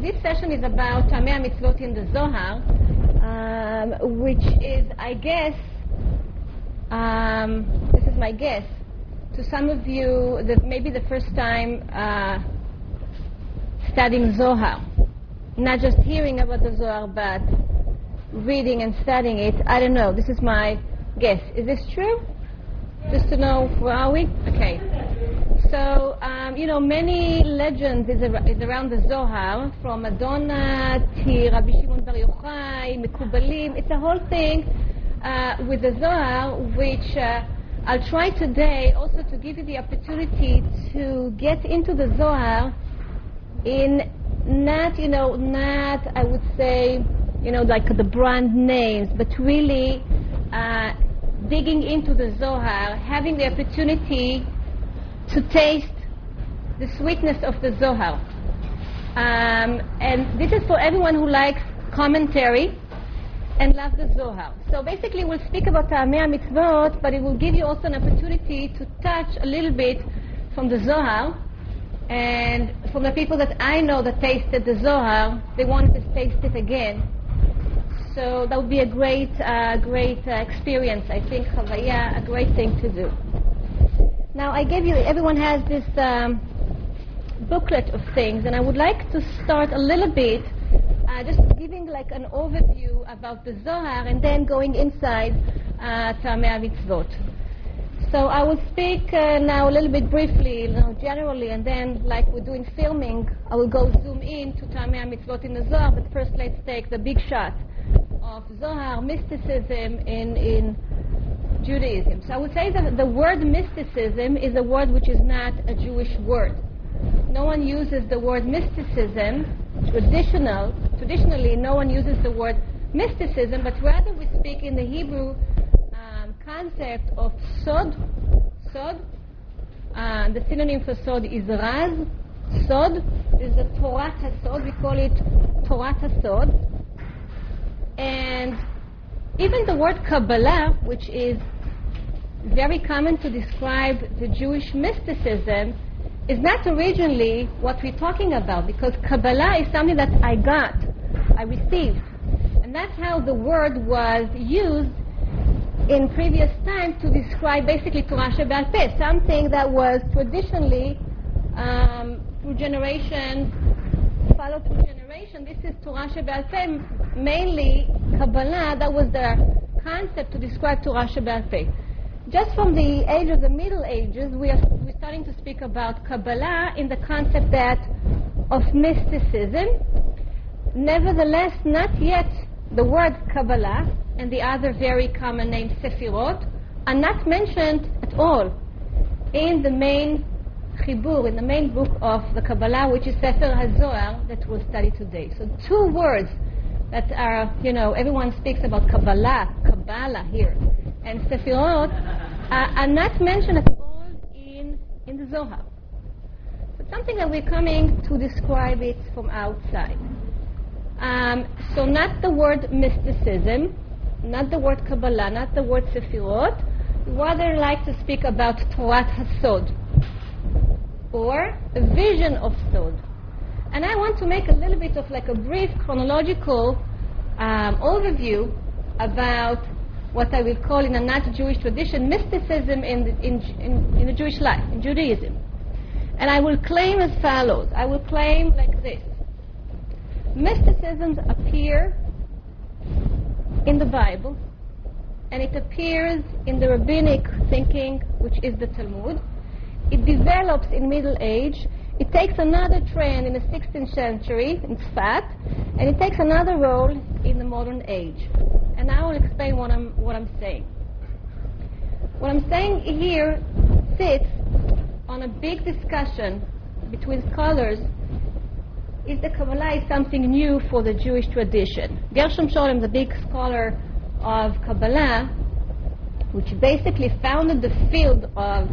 this session is about Taamei Mitzvot in the Zohar, um, which is, I guess, um, this is my guess, to some of you, the, maybe the first time uh, studying Zohar. Not just hearing about the Zohar, but reading and studying it. I don't know. This is my guess. Is this true? Just to know, where are we? Okay. So, um, you know, many legends is, ar- is around the Zohar, from Madonna to Rabbi Shimon Bar Yochai, Mekubalim. It's a whole thing uh, with the Zohar, which uh, I'll try today also to give you the opportunity to get into the Zohar in not, you know, not, I would say, you know, like the brand names, but really uh, digging into the Zohar, having the opportunity to taste the sweetness of the Zohar. Um, and this is for everyone who likes commentary and loves the Zohar. So basically, we'll speak about Ta'amei Mitzvot, but it will give you also an opportunity to touch a little bit from the Zohar. And from the people that I know that tasted the Zohar, they wanted to taste it again. So that would be a great, uh, great uh, experience. I think Chavaya, a great thing to do. Now, I gave you, everyone has this um, booklet of things, and I would like to start a little bit uh, just giving like an overview about the Zohar and then going inside uh, Taamei. So I will speak uh, now a little bit briefly, you know, generally, and then, like we're doing filming, I will go zoom in to Taamei Mitzvot in the Zohar. But first, let's take the big shot of Zohar mysticism in in Judaism. So I would say that the word mysticism is a word which is not a Jewish word. No one uses the word mysticism, traditional, traditionally no one uses the word mysticism, but rather we speak in the Hebrew um, concept of sod, sod. Uh, the synonym for sod is raz. Sod is the Torah Hasod. We call it Torah Hasod. And even the word Kabbalah, which is very common to describe the Jewish mysticism, is not originally what we're talking about because Kabbalah is something that I got, I received. And that's how the word was used in previous times to describe basically Torah Peh, something that was traditionally um, through generation, followed through generation. This is Torah Shebal Peh, mainly Kabbalah, that was the concept to describe Torah Shebal Peh. Just from the age of the Middle Ages, we are we're starting to speak about Kabbalah in the concept that of mysticism. Nevertheless, not yet the word Kabbalah and the other very common name Sefirot are not mentioned at all in the main Chibur, in the main book of the Kabbalah, which is Sefer HaZohar that we'll study today. So two words that are, you know, everyone speaks about Kabbalah, Kabbalah here, and Sefirot uh, are not mentioned at all in, in the Zohar. So it's something that we're coming to describe it from outside. Um, so not the word mysticism, not the word Kabbalah, not the word Sefirot. Rather like to speak about Torah Hasod, or a vision of Sod. And I want to make a little bit of like a brief chronological um, overview about what I will call in a not Jewish tradition mysticism in the, in, in, in the Jewish life, in Judaism. And I will claim as follows. I will claim like this. Mysticisms appear in the Bible, and it appears in the rabbinic thinking, which is the Talmud. It develops in Middle Age. It takes another trend in the 16th century in Tzfat, and it takes another role in the modern age. And I'll explain what I'm, what I'm saying. What I'm saying here sits on a big discussion between scholars is the Kabbalah is something new for the Jewish tradition. Gershom Scholem, the big scholar of Kabbalah, which basically founded the field of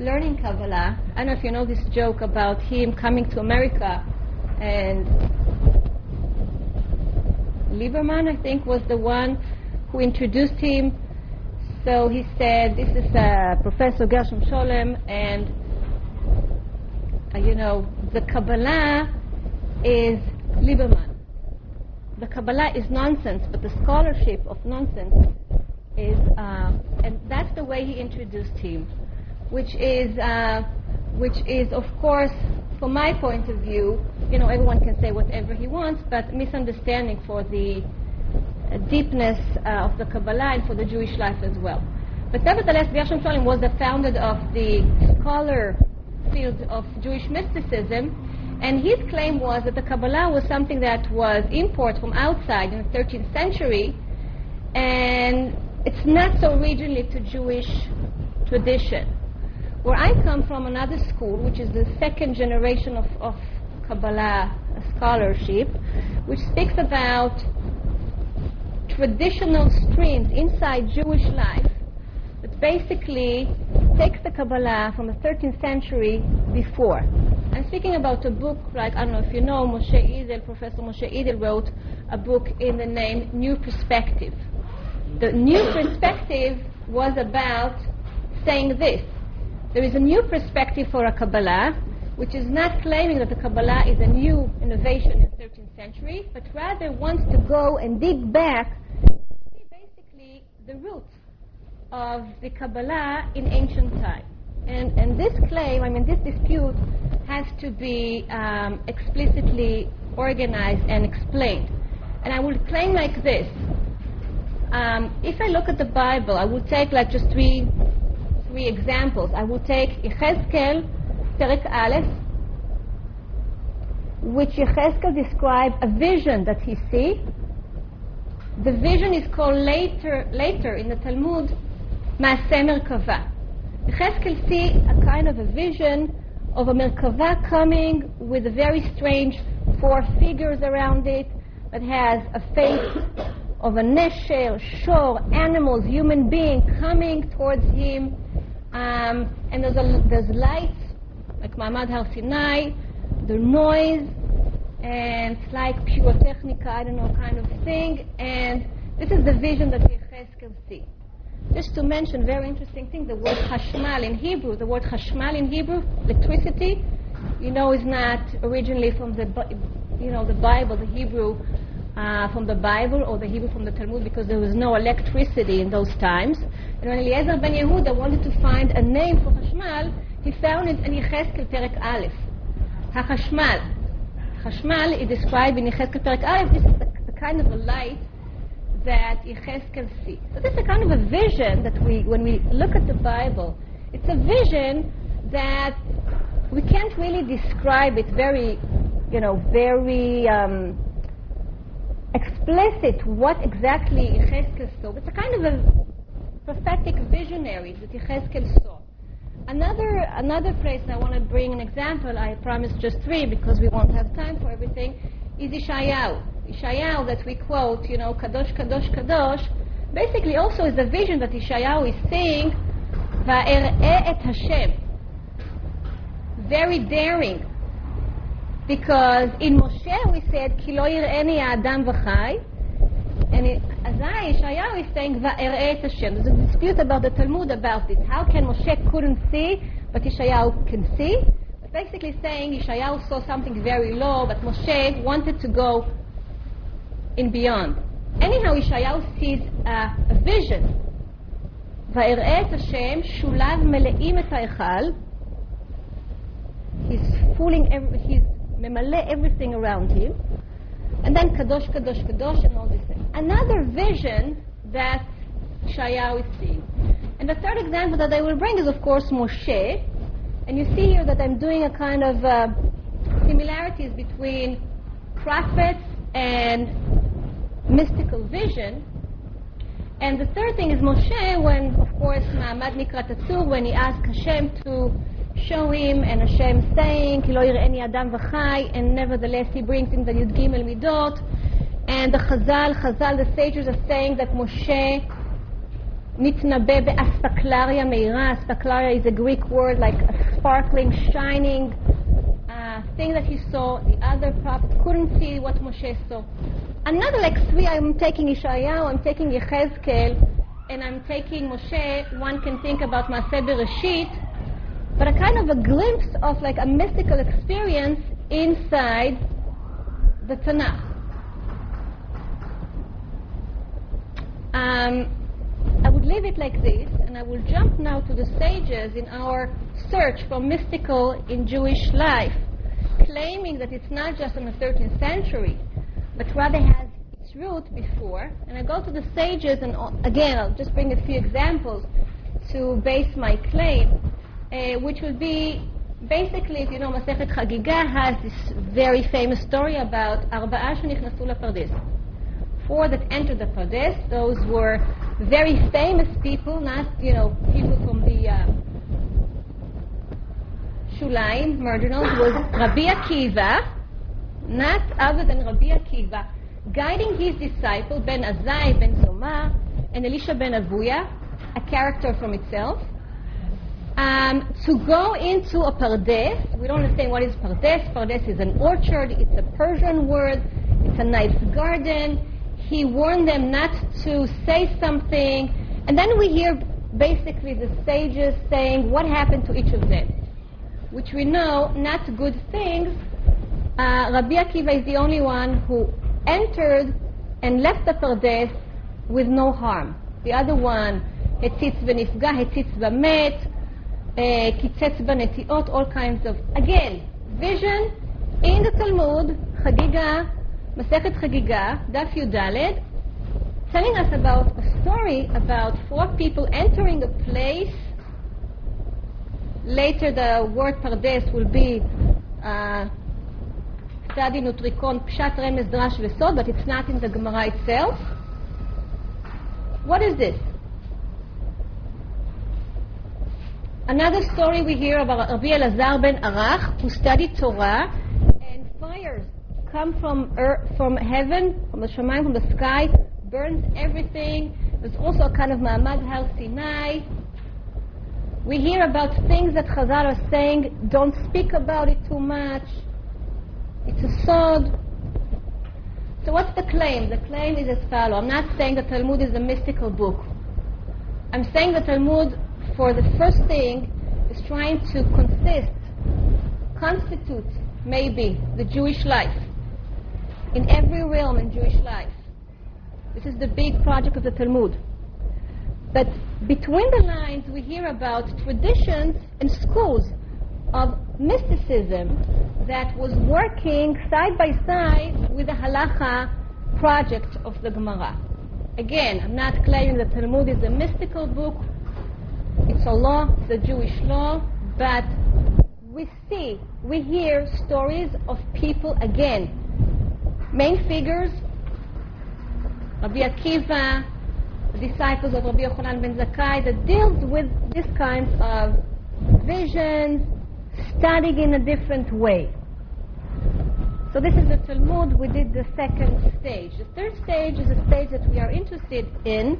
learning Kabbalah. I don't know if you know this joke about him coming to America and Lieberman, I think, was the one who introduced him. So he said, This is uh, Professor Gershom Scholem, and uh, you know, the Kabbalah is Lieberman. The Kabbalah is nonsense, but the scholarship of nonsense is, uh, and that's the way he introduced him, which is, uh, which is of course, from my point of view, you know, everyone can say whatever he wants, but misunderstanding for the uh, deepness uh, of the Kabbalah and for the Jewish life as well. But nevertheless, Gershom Scholem was the founder of the scholar field of Jewish mysticism, and his claim was that the Kabbalah was something that was import from outside in the 13th century, and it's not so originally to Jewish tradition. Where I come from, another school, which is the second generation of, of Kabbalah scholarship, which speaks about traditional streams inside Jewish life that basically takes the Kabbalah from the 13th century before. I'm speaking about a book like, I don't know if you know, Moshe Idel, Professor Moshe Idel wrote a book in the name New Perspective. The New Perspective was about saying this. There is a new perspective for a Kabbalah, which is not claiming that the Kabbalah is a new innovation in the 13th century, but rather wants to go and dig back basically the roots of the Kabbalah in ancient time. And, and this claim, I mean, this dispute has to be um, explicitly organized and explained. And I will claim like this. Um, if I look at the Bible, I will take like just three, three examples. I will take Yechezkel, Perek Aleph, which Yechezkel describes a vision that he see. The vision is called later, later in the Talmud, Maaseh Merkava. Yechezkel see a kind of a vision of a Merkava coming with very strange four figures around it that has a face of a neshel, shor, animals, human being coming towards him um, and there's, a, there's lights, like Ma'amad Har Sinai, the noise, and it's like pyrotechnica, I don't know, kind of thing. And this is the vision that Yechezkel sees. Just to mention, very interesting thing, the word hashmal in Hebrew, the word hashmal in Hebrew, electricity, you know, is not originally from the, you know, the Bible, the Hebrew uh, from the Bible or the Hebrew from the Talmud because there was no electricity in those times. And when Eliezer ben Yehuda wanted to find a name for hashmal, he found it in Yechezkel Perek Aleph. HaChashmal. Chashmal is described in Yechezkel Perek Aleph. This is the, the kind of a light that Yechezkel sees. So this is a kind of a vision that we, when we look at the Bible, it's a vision that we can't really describe it very, you know, very um, explicit what exactly Yechezkel saw. It's a kind of a prophetic visionary that Yechezkel saw. Another, another place I want to bring an example, I promised just three because we won't have time for everything, is Ishayahu. Ishayahu that we quote, you know, Kadosh, Kadosh, Kadosh, basically also is a vision that Ishayahu is seeing, Va'er'e et Hashem. Very daring. Because in Moshe we said, Ki lo yir'eni Adam v'chai, and it, Azai, Ishayahu is saying, Va'er'e et Hashem. There's a dispute about the Talmud about this. How can Moshe couldn't see, but Ishayahu can see? Basically saying Ishayahu saw something very low, but Moshe wanted to go in beyond. Anyhow, Ishayahu sees uh, a vision. ויראה את השם שוליו מלאים את ההיכל. He's fooling, every, he's memale everything around him. And then Kadosh, Kadosh, Kadosh, and all these things. Another vision that Shayahu is seeing. And the third example that I will bring is, of course, Moshe. And you see here that I'm doing a kind of uh, similarities between prophets and mystical vision. And the third thing is Moshe, when, of course, Ma'amad Nikra when he asked Hashem to show him, and Hashem saying, Ki lo yir'eni adam v'chai, and nevertheless he brings in the Yud Gimel Midot. And the Chazal, Chazal, the sages are saying that Moshe מתנבא באספקלריה meira. Aspaklaria is a Greek word like a sparkling, shining uh, thing that he saw. The other prophet couldn't see what Moshe saw. Another like three, I'm taking Ishayahu, I'm taking Yechezkel, and I'm taking Moshe. One can think about Maaseh Bereshit, but a kind of a glimpse of like a mystical experience inside the Tanakh. Um, I would leave it like this, and I will jump now to the sages in our search for mystical in Jewish life, claiming that it's not just in the 13th century, but rather has its root before. And I go to the sages, and again, I'll just bring a few examples to base my claim, uh, which will be basically, if you know, Masechet Chagiga has this very famous story about Arba'a Shenichnassu Pardes. Four that entered the Pardes, those were very famous people, not, you know, people from the uh, Shulaim, marginals. was Rabbi Akiva, not other than Rabbi Akiva, guiding his disciple, Ben Azai, Ben Zoma and Elisha Ben Avuya, a character from itself, um, to go into a pardes, we don't understand what is pardes. Pardes is an orchard, it's a Persian word, it's a nice garden. He warned them not to say something. And then we hear basically the sages saying what happened to each of them, which we know not good things. Uh, Rabbi Akiva is the only one who entered and left the Pardes with no harm. The other one, Hetzitz v'nifga, Hetzitz v'met, קיצץ בנטיעות, all kinds of, again, vision in the Talmud, חגיגה, מסכת חגיגה, דף י"ד, telling us about a story about four people entering a place. Later the word pardes will be uh, study nutricon, pshat, remez, drash, vesod, but it's not in the Gemara itself. What is this? Another story we hear about Rabbi Elazar ben Arach, who studied Torah, and fires come from earth, from heaven, from the Shemayim, from the sky, burns everything. There's also a kind of Ma'amad Har Sinai. We hear about things that Chazal are saying, don't speak about it too much. It's a sod. So what's the claim? The claim is as follows. I'm not saying the Talmud is a mystical book. I'm saying the Talmud for the first thing is trying to consist, constitute maybe the Jewish life in every realm in Jewish life. This is the big project of the Talmud. But between the lines, we hear about traditions and schools of mysticism that was working side by side with the halacha project of the Gemara. Again, I'm not claiming that Talmud is a mystical book it's a law, a Jewish law, but we see, we hear stories of people again, main figures, Rabbi Akiva, the disciples of Rabbi Yochanan ben Zakkai, that deals with this kind of visions, studying in a different way. So this is the Talmud. We did the second stage. The third stage is a stage that we are interested in,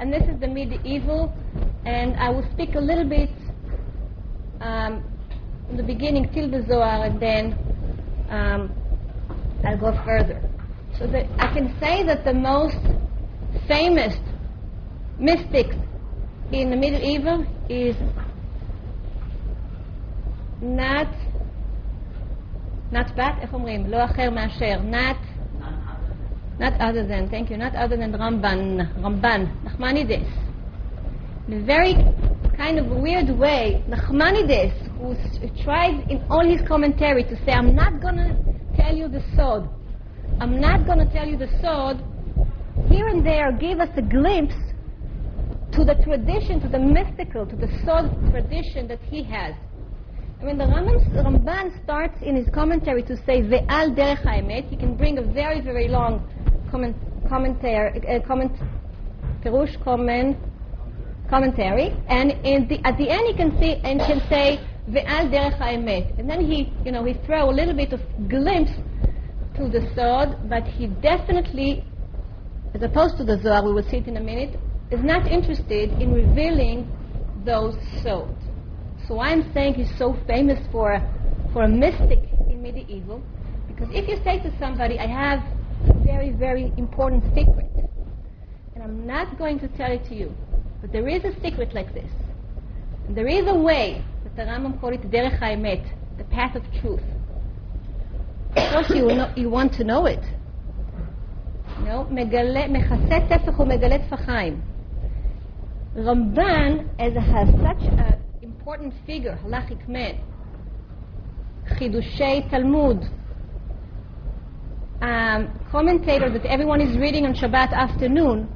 and this is the medieval, and I will speak a little bit um, in the beginning till the Zohar, and then um, I'll go further. So that I can say that the most famous mystics in the medieval is not not בת, איך אומרים? לא אחר מאשר, not not other than, thank you, not other than Ramban, Ramban, Nachmanides. In a very kind of weird way, Nachmanides, who tries in all his commentary to say, I'm not going to tell you the sod. I'm not going to tell you the sod. Here and there, give us a glimpse to the tradition, to the mystical, to the sod tradition that he has. I mean, the Ramban starts in his commentary to say ve'al derech haemet. He can bring a very, very long comment, commentary, uh, comment, perush comment, commentary, and the, at the end he can see and can say ve'al derech haemet, and then he, you know, he throw a little bit of glimpse to the sod, but he definitely, as opposed to the Zohar, we will see it in a minute, is not interested in revealing those sods. So I'm saying he's so famous for for a mystic in medieval, because if you say to somebody, I have a very, very important secret. And I'm not going to tell it to you. But there is a secret like this. And there is a way that the Ramban called it derech haemet, the path of truth. Of course, you, know, you want to know it. No, know, מכסה טפח ומגלה Ramban, as has such an important figure, halachic man, Chidushei Talmud, um, commentator that everyone is reading on Shabbat afternoon,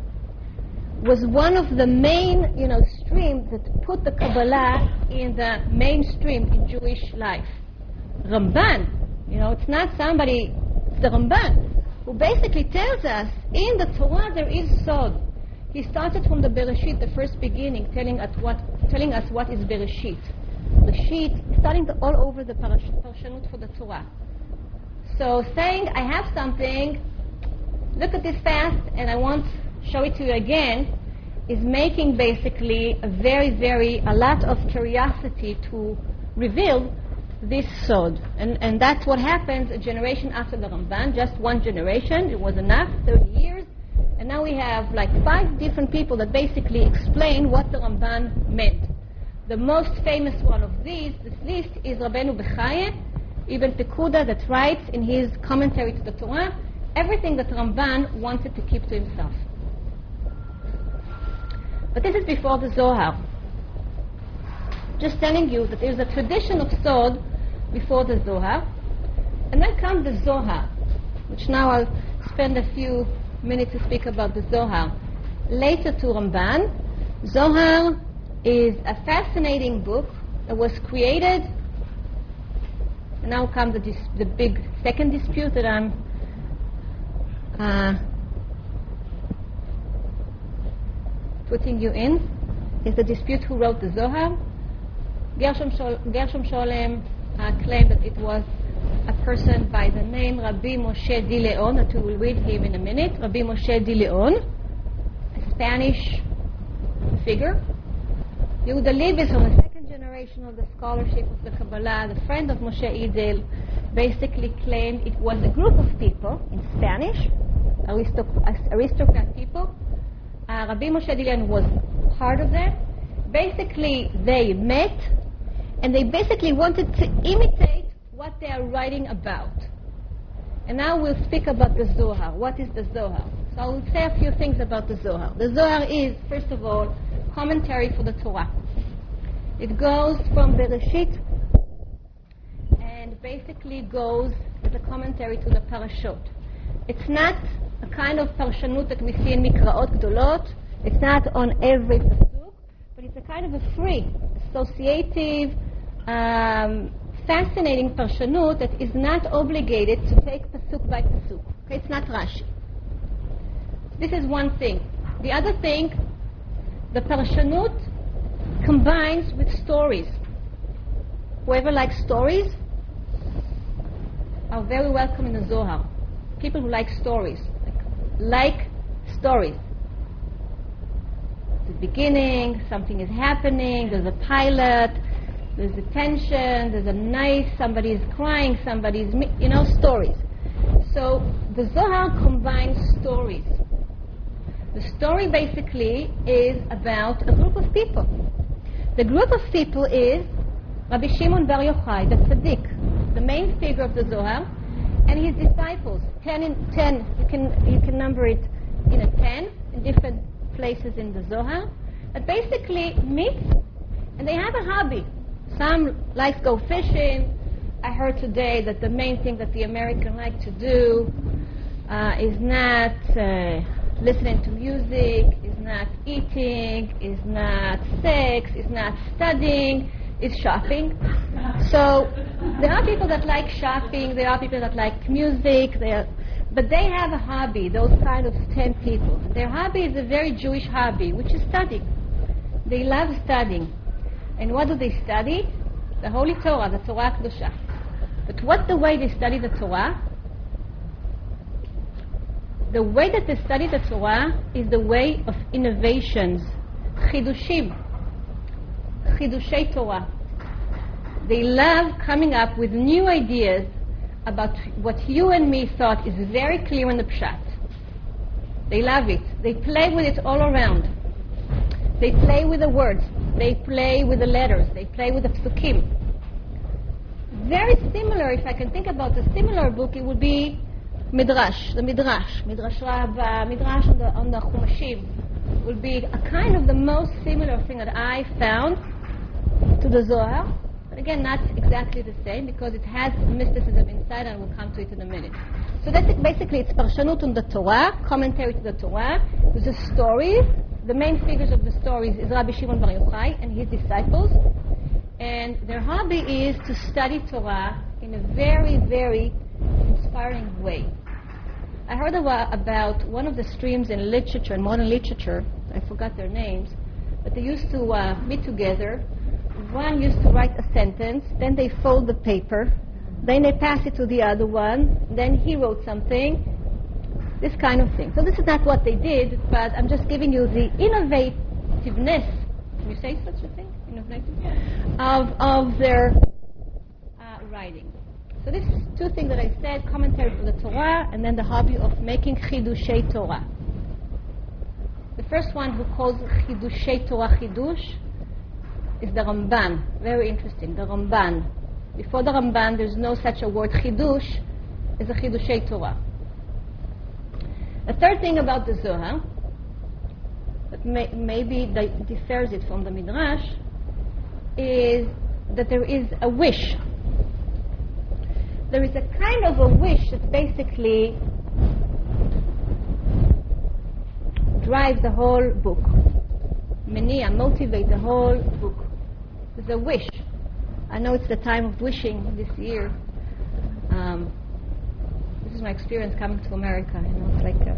was one of the main, you know, streams that put the Kabbalah in the mainstream in Jewish life. Ramban, you know, it's not somebody, it's the Ramban, who basically tells us in the Torah there is Sod. He started from the Bereshit, the first beginning, telling us what, telling us what is Bereshit. Bereshit, starting all over the parash- Parshanut for the Torah. So saying, I have something, look at this fast, and I want show it to you again, is making basically a very, very, a lot of curiosity to reveal this sod. And, and that's what happens a generation after the Ramban, just one generation, it was enough, 30 years. And now we have like five different people that basically explain what the Ramban meant. The most famous one of these, this list, is Rabbeinu Bechaye, Ibn Pekuda, that writes in his commentary to the Torah everything that Ramban wanted to keep to himself. But this is before the Zohar. Just telling you that there's a tradition of Sod before the Zohar, and then comes the Zohar, which now I'll spend a few minutes to speak about the Zohar. Later to Ramban, Zohar is a fascinating book that was created. And now comes the, dis- the big second dispute that I'm uh, putting you in. Is the dispute who wrote the Zohar. Gershom, Shol- Gershom Scholem uh, claimed that it was a person by the name Rabbi Moshe Di Leon, that we will read him in a minute. Rabbi Moshe Di Leon, a Spanish figure. Yehuda Liebes from the second generation of the scholarship of the Kabbalah, the friend of Moshe Idel, basically claimed it was a group of people in Spanish, aristoc- aristocrat people. Rabbi Moshe Di Leon was part of that. Basically, they met and they basically wanted to imitate what they are writing about. And now we'll speak about the Zohar. What is the Zohar? So I will say a few things about the Zohar. The Zohar is, first of all, commentary for the Torah. It goes from Bereshit and basically goes as a commentary to the parashot. It's not a kind of parshanut that we see in Mikraot Gdolot. It's not on every pasuk, but it's a kind of a free, associative, um, fascinating parshanut that is not obligated to take pasuk by pasuk. Okay, it's not Rashi. This is one thing. The other thing, the parshanut combines with stories. Whoever likes stories are very welcome in the Zohar. People who like stories, like, stories. The beginning, something is happening, there's a pilot, there's a tension, there's a knife, somebody is crying, somebody is, you know, stories. So the Zohar combines stories. The story basically is about a group of people. The group of people is Rabbi Shimon Bar Yochai, the tzaddik, the main figure of the Zohar, and his disciples. Ten in ten, you can you can number it in a ten in different places in the Zohar. But basically meet, and they have a hobby. Some like go fishing. I heard today that the main thing that the American like to do uh, is not uh, listening to music, is not eating, is not sex, is not studying, is shopping. So there are people that like shopping, there are people that like music, they are, but they have a hobby, those kind of 10 people. Their hobby is a very Jewish hobby, which is studying. They love studying. And what do they study? The Holy Torah, the Torah Kedusha. But what the way they study the Torah? The way that they study the Torah is the way of innovations, chidushim, chidushei Torah. They love coming up with new ideas about what you and me thought is very clear in the pshat. They love it. They play with it all around. They play with the words. They play with the letters. They play with the psukim. very similar, if I can think about a similar book, it would be Midrash, the Midrash, Midrash Rabbah, Midrash on the, on the Chumashim, would be a kind of the most similar thing that I found to the Zohar. But again, not exactly the same because it has mysticism inside, and we'll come to it in a minute. So that's it. basically it's Parshanut on the Torah, commentary to the Torah. A story. The main figures of the stories is Rabbi Shimon Bar Yochai and his disciples, and their hobby is to study Torah in a very, very inspiring way. I heard about one of the streams in literature, in modern literature, I forgot their names, but they used to uh, meet together. One used to write a sentence, then they fold the paper, then they pass it to the other one, then he wrote something, this kind of thing. So this is not what they did, but I'm just giving you the innovativeness, can you say such a thing? Innovative? Of, of their uh, writing. So this two things that I said, commentary for the Torah, and then the hobby of making chidushei Torah. The first one who calls chidushei Torah chidush is the Ramban. Very interesting, the Ramban. Before the Ramban, there's no such a word chidush as a chidushei Torah. The third thing about the Zohar, that may, maybe differs it from the Midrash, is that there is a wish there is a kind of a wish that basically drives the whole book. Mania, motivate the whole book. There's a wish. I know it's the time of wishing this year. Um, this is my experience coming to America. You know, it's like uh,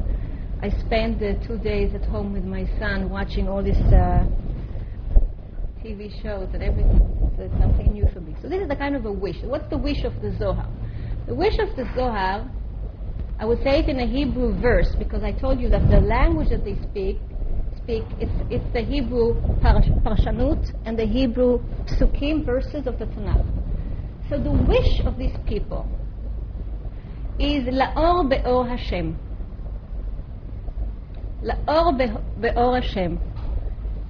I spent uh, two days at home with my son watching all these uh, TV shows and everything. So it's something new for me. So this is the kind of a wish. What's the wish of the Zohar? The wish of the Zohar, I would say it in a Hebrew verse because I told you that the language that they speak, speak it's, it's the Hebrew parshanut and the Hebrew psukim verses of the Tanakh. So the wish of these people is la'or be'or Hashem. La'or be'or Hashem.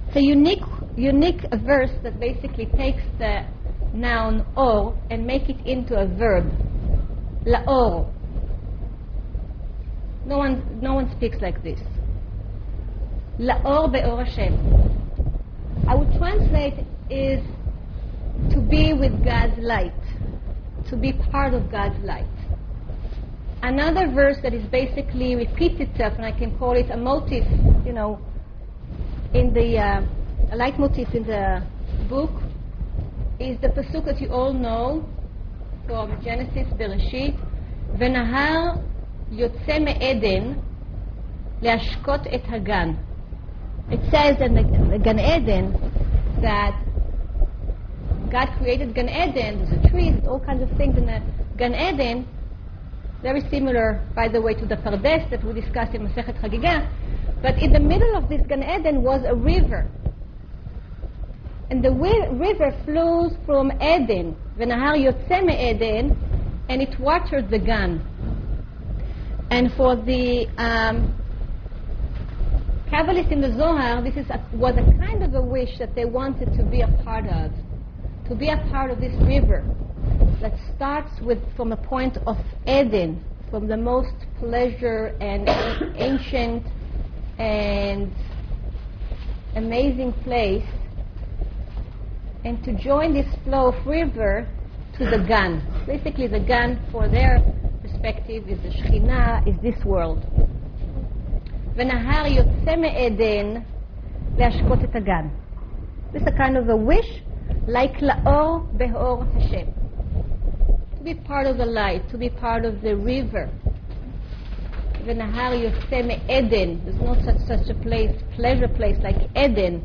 It's a unique, unique verse that basically takes the noun or and make it into a verb. La'or. No one, no one speaks like this. La'or be'or Hashem. I would translate is to be with God's light, to be part of God's light. Another verse that is basically repeats itself, and I can call it a motif, you know, in the uh, a leitmotif in the book, is the pasuk that you all know from Genesis, Bereshit, ונהר יוצא מעדן להשקות את הגן. It says in the, in the Gan Eden that God created Gan Eden. There's a tree, there's all kinds of things in the Gan Eden. Very similar, by the way, to the Pardes that we discussed in Masechet Chagiga. But in the middle of this Gan Eden was a river. And the wi- river flows from Eden, Venahar Yotze Eden, and it watered the Gan. And for the um, Kabbalists in the Zohar, this is a, was a kind of a wish that they wanted to be a part of, to be a part of this river that starts with from a point of Eden, from the most pleasure and ancient and amazing place and to join this flow of river to the Gan. Basically, the Gan, for their perspective, is the Shekhinah, is this world. ונהר יוצא מעדן להשקות את הגן. This is a kind of a wish, like לאור באור Hashem. To be part of the light, to be part of the river. ונהר יוצא מעדן, there's no such, such a place, pleasure place like Eden,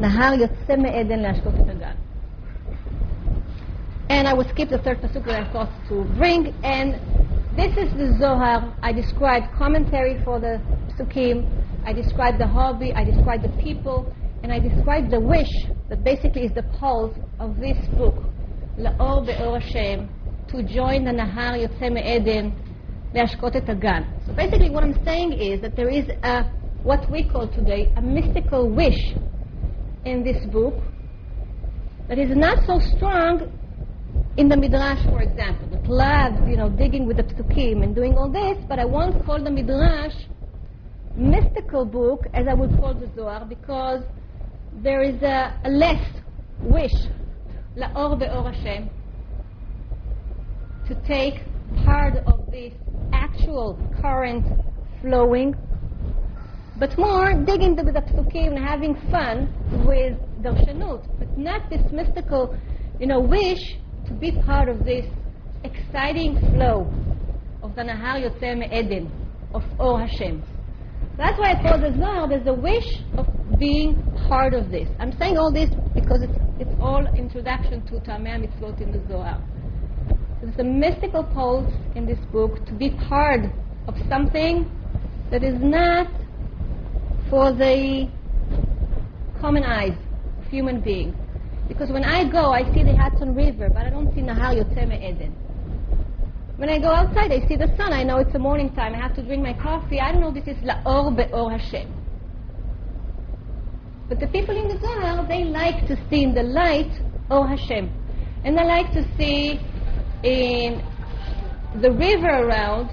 נהר יוצא מעדן להשקות את הגן. And I will skip the third pasuk that I thought to bring. And this is the Zohar. I described commentary for the psukim. I described the hobby. I described the people. And I described the wish that basically is the pulse of this book, La'or Be'or Hashem, to join the Nahar Yotze Me'eden, Le'ashkot et Agan. So basically what I'm saying is that there is a, what we call today, a mystical wish in this book that is not so strong in the Midrash, for example, that loves, you know, digging with the psukim and doing all this, but I won't call the Midrash mystical book as I would call the Zohar because there is a, a less wish, la'or be'or Hashem, to take part of this actual current flowing, but more digging with the psukim and having fun with the darshanut, but not this mystical, you know, wish to be part of this exciting flow of the Nahar Yotzeh Eden, of Or Hashem. That's why I call the Zohar, there's a wish of being part of this. I'm saying all this because it's, it's all introduction to Taamei Mitzvot in the Zohar. There's a mystical pulse in this book to be part of something that is not for the common eyes of human being. Because when I go, I see the Hudson River, but I don't see Nahar Yotzeh Eden. When I go outside, I see the sun. I know it's the morning time. I have to drink my coffee. I don't know this is La'or Be'or Hashem. But the people in the Zohar, they like to see in the light Or Hashem. And they like to see in the river around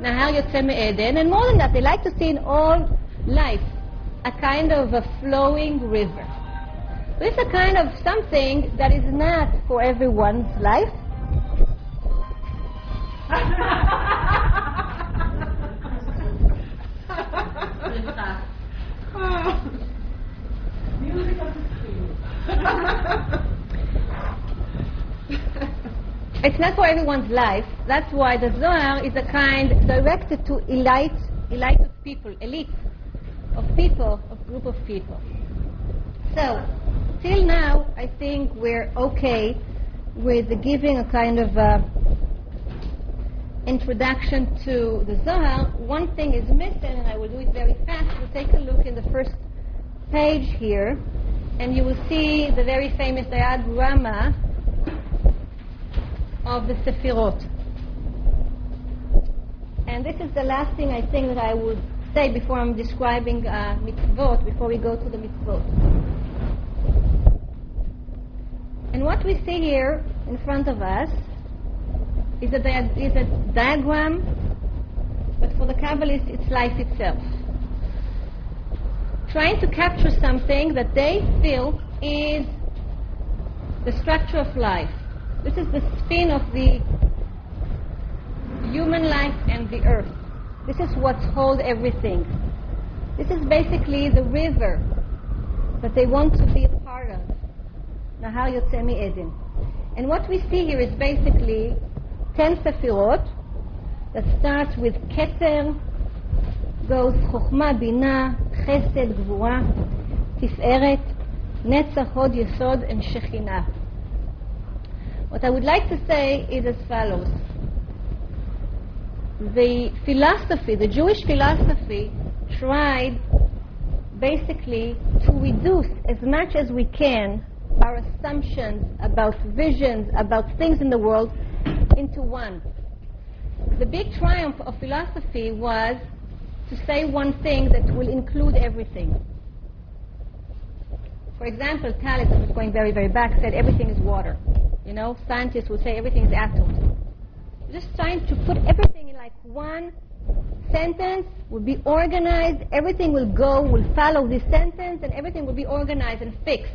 Nahar Yotzeh Eden. And more than that, they like to see in all life a kind of a flowing river. Is a kind of something that is not for everyone's life. it's not for everyone's life. That's why the Zohar is a kind directed to elite, elite of people, elite of people, of group of people. So, till now, I think we're okay with giving a kind of uh, introduction to the Zohar. One thing is missing, and I will do it very fast. We'll take a look in the first page here, and you will see the very famous diagrama of the Sefirot. And this is the last thing I think that I would say before I'm describing uh, mitzvot, before we go to the mitzvot. And what we see here in front of us is a, dia- is a diagram, but for the Kabbalists, it's life itself. Trying to capture something that they feel is the structure of life. This is the spin of the human life and the earth. This is what's hold everything. This is basically the river that they want to be a part of. Nahar Yotzeh Eden. And what we see here is basically 10 Sefirot that starts with Keter, goes Chokhmah, Bina, Chesed, Gvura, Tiferet, Netzach, Hod, Yesod, and Shekhinah. What I would like to say is as follows. The philosophy, the Jewish philosophy, tried basically to reduce as much as we can our assumptions about visions, about things in the world, into one. The big triumph of philosophy was to say one thing that will include everything. For example, Thales, who was going very, very back, said everything is water. You know, scientists will say everything is atoms. Just trying to put everything in like one sentence, will be organized, everything will go, will follow this sentence, and everything will be organized and fixed.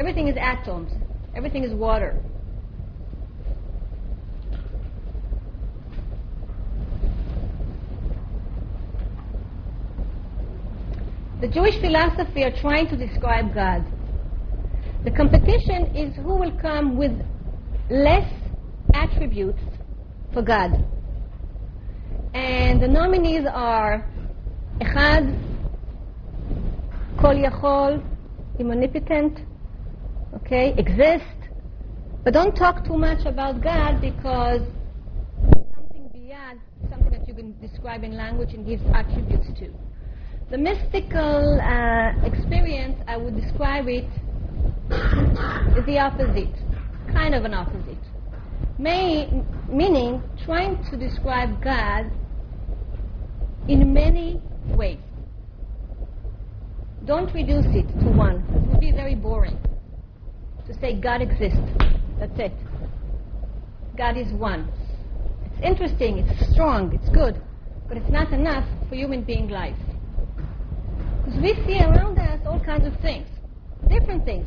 Everything is atoms. Everything is water. The Jewish philosophy are trying to describe God. The competition is who will come with less attributes for God. And the nominees are Echad, Kol Yachol, omnipotent, okay, exist. But don't talk too much about God because something beyond something that you can describe in language and gives attributes to. The mystical uh, experience, I would describe it, is the opposite, kind of an opposite. May, meaning trying to describe God in many ways. Don't reduce it to one. It would be very boring to say God exists. That's it. God is one. It's interesting, it's strong, it's good, but it's not enough for human being life. Because we see around us all kinds of things, different things.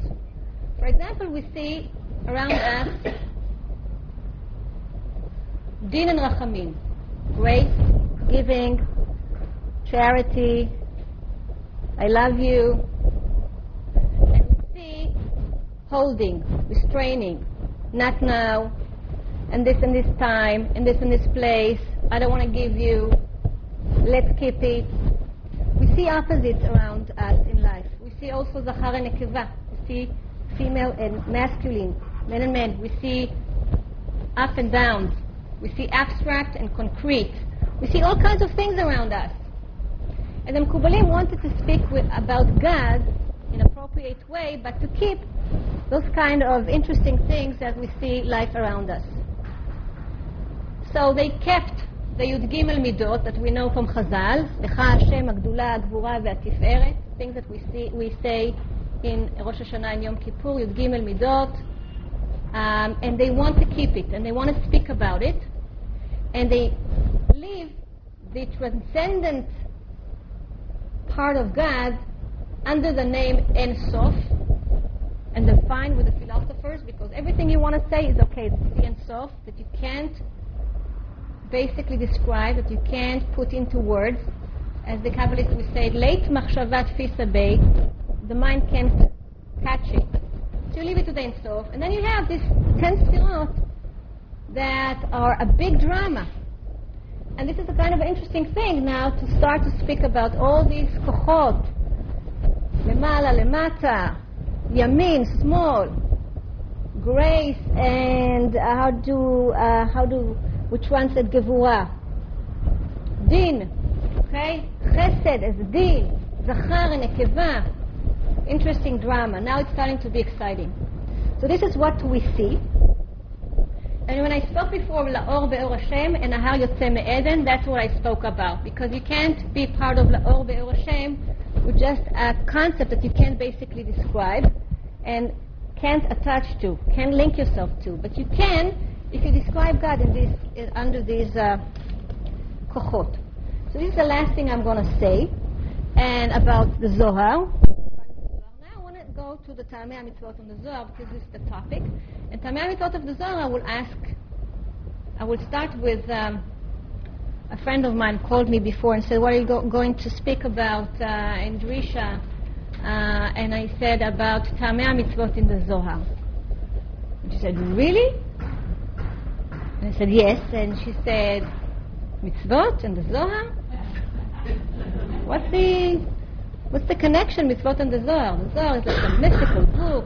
For example, we see around us din and rachamim, grace, giving, charity, I love you. And we see holding, restraining, not now, and this and this time, and this and this place, I don't want to give you, let's keep it. We see opposites around us in life. We see also zachar and nekeva. We see female and masculine, men and men. We see up and downs. We see abstract and concrete. We see all kinds of things around us. And the Mekubalim wanted to speak with, about God in an appropriate way, but to keep those kind of interesting things that we see life around us. So they kept the Yud Gimel Midot that we know from Chazal, Lecha Hashem, Agdula, Agvura, Ve'atiferet, things that we see, we say in Rosh Hashanah and Yom Kippur, Yud Gimel Midot, um, and they want to keep it, and they want to speak about it, and they leave the transcendent part of God under the name En Sof, and the fine with the philosophers because everything you want to say is okay. It's the En Sof. that you can't basically describe, that you can't put into words. As the Kabbalists would say, late machshavat fisabei, the mind can't catch it. So you leave it to the En Sof, and then you have these ten sfirot that are a big drama. And this is a kind of interesting thing now to start to speak about all these kochot למעלה, למטה, Yamin, Smol. Grace and uh, how do uh, how do we translate gevura, Din, okay? Chesed is Din, Zachar and Ekeva. Interesting drama. Now it's starting to be exciting. So this is what we see. And when I spoke before Laor Be'or Hashem and Ahar Yotzei Me'eden, that's what I spoke about. Because you can't be part of Laor Be'or Hashem with just a concept that you can't basically describe and can't attach to, can't link yourself to. But you can if you describe God in this, in, under these uh. So this is the last thing I'm going to say and about the Zohar. Now I want to go to the Taamei Mitzvot on the Zohar because this is the topic. And Taamei Mitzvot of the Zohar I will ask, I will start with um, a friend of mine called me before and said, what are you go- going to speak about uh, in Drisha? Uh, and I said about Taamei Mitzvot in the Zohar. And she said, really? And I said, yes. And she said, mitzvot and the Zohar? What's the what's the connection mitzvot and the Zohar? The Zohar is like a mystical book.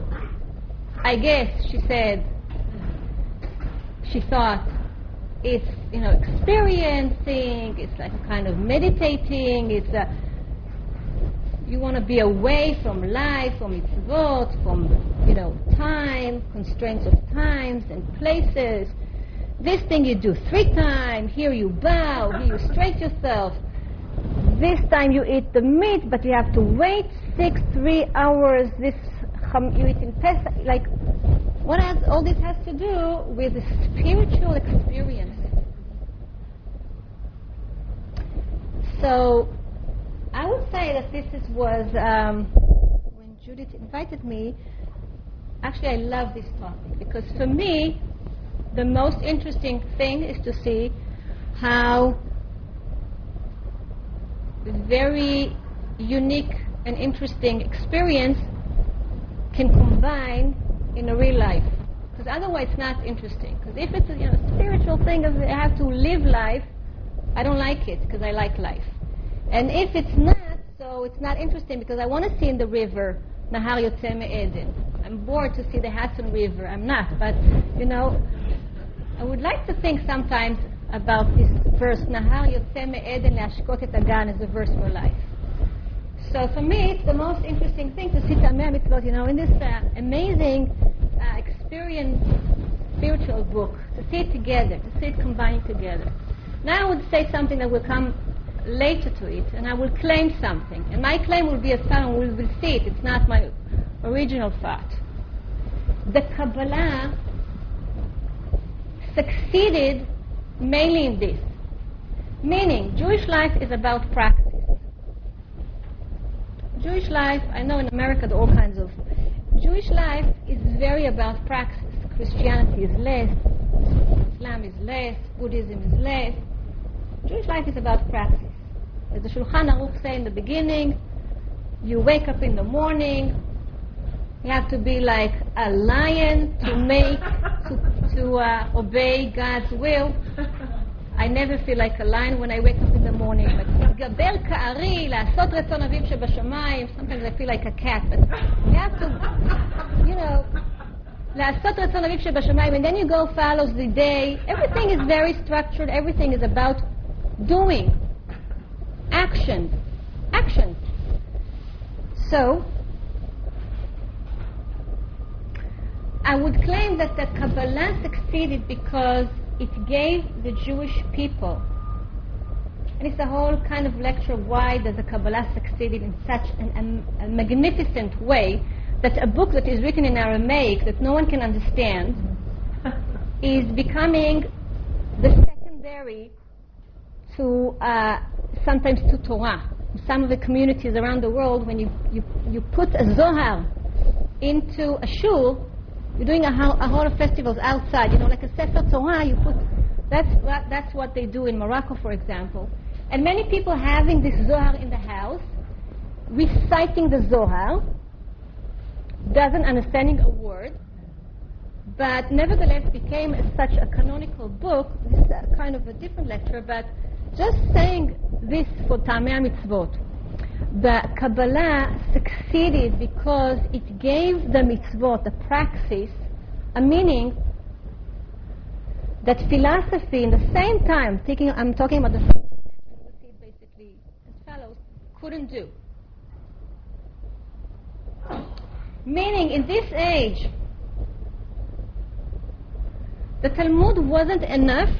I guess she said she thought it's you know experiencing, it's like a kind of meditating, it's a you want to be away from life, from mitzvot, from you know time, constraints of times and places. This thing you do three times, here you bow, here you straight yourself. This time you eat the meat, but you have to wait six, three hours. This you eat in Pesach. Like, what has all this has to do with the spiritual experience? So, I would say that this is, was um, when Judith invited me. Actually, I love this topic because for me, the most interesting thing is to see how very unique and interesting experience can combine in a real life. Because otherwise, it's not interesting. Because if it's a you know, spiritual thing, I have to live life, I don't like it because I like life. And if it's not, so it's not interesting because I want to see in the river Nahar Yotze Eden. I'm bored to see the Hudson River. I'm not, but you know, I would like to think sometimes about this verse, Nahar Yotze Eden Leashkot Et Agan, as a verse for life. So for me, it's the most interesting thing to see Taamei Mitzvot, you know, in this uh, amazing uh, experience, spiritual book, to see it together, to see it combined together. Now I would say something that will come later to it, and I will claim something. And my claim will be a thought, we will see it. It's not my original thought. The Kabbalah succeeded mainly in this. Meaning, Jewish life is about practice. Jewish life, I know in America there are all kinds of. Jewish life is very about praxis. Christianity is less, Islam is less, Buddhism is less. Jewish life is about praxis. As the Shulchan Aruch say in the beginning, you wake up in the morning, you have to be like a lion to make, to, to uh, obey God's will. I never feel like a lion when I wake up in the morning. להתגבר כארי, לעשות רצון אביו שבשמיים. Sometimes I feel like a cat, but you have to, you know, לעשות רצון אביו שבשמיים, and then you go follows the day. Everything is very structured. Everything is about doing, action, action. So, I would claim that the Kabbalah succeeded because it gave the Jewish people, and it's a whole kind of lecture why does the Kabbalah succeeded in such an, a, a magnificent way that a book that is written in Aramaic that no one can understand is becoming the secondary to uh, sometimes to Torah. Some of the communities around the world, when you, you, you put a Zohar into a shul, you're doing a, whole, a whole of festivals outside, you know, like a Sefer Torah, you put, that's, that's what they do in Morocco, for example. And many people having this Zohar in the house, reciting the Zohar, doesn't understanding a word, but nevertheless became such a canonical book. This is a kind of a different lecture, but just saying this for Taamei Mitzvot the Kabbalah succeeded because it gave the mitzvot, the praxis, a meaning that philosophy, in the same time, taking, I'm talking about the couldn't do. Meaning, in this age, the Talmud wasn't enough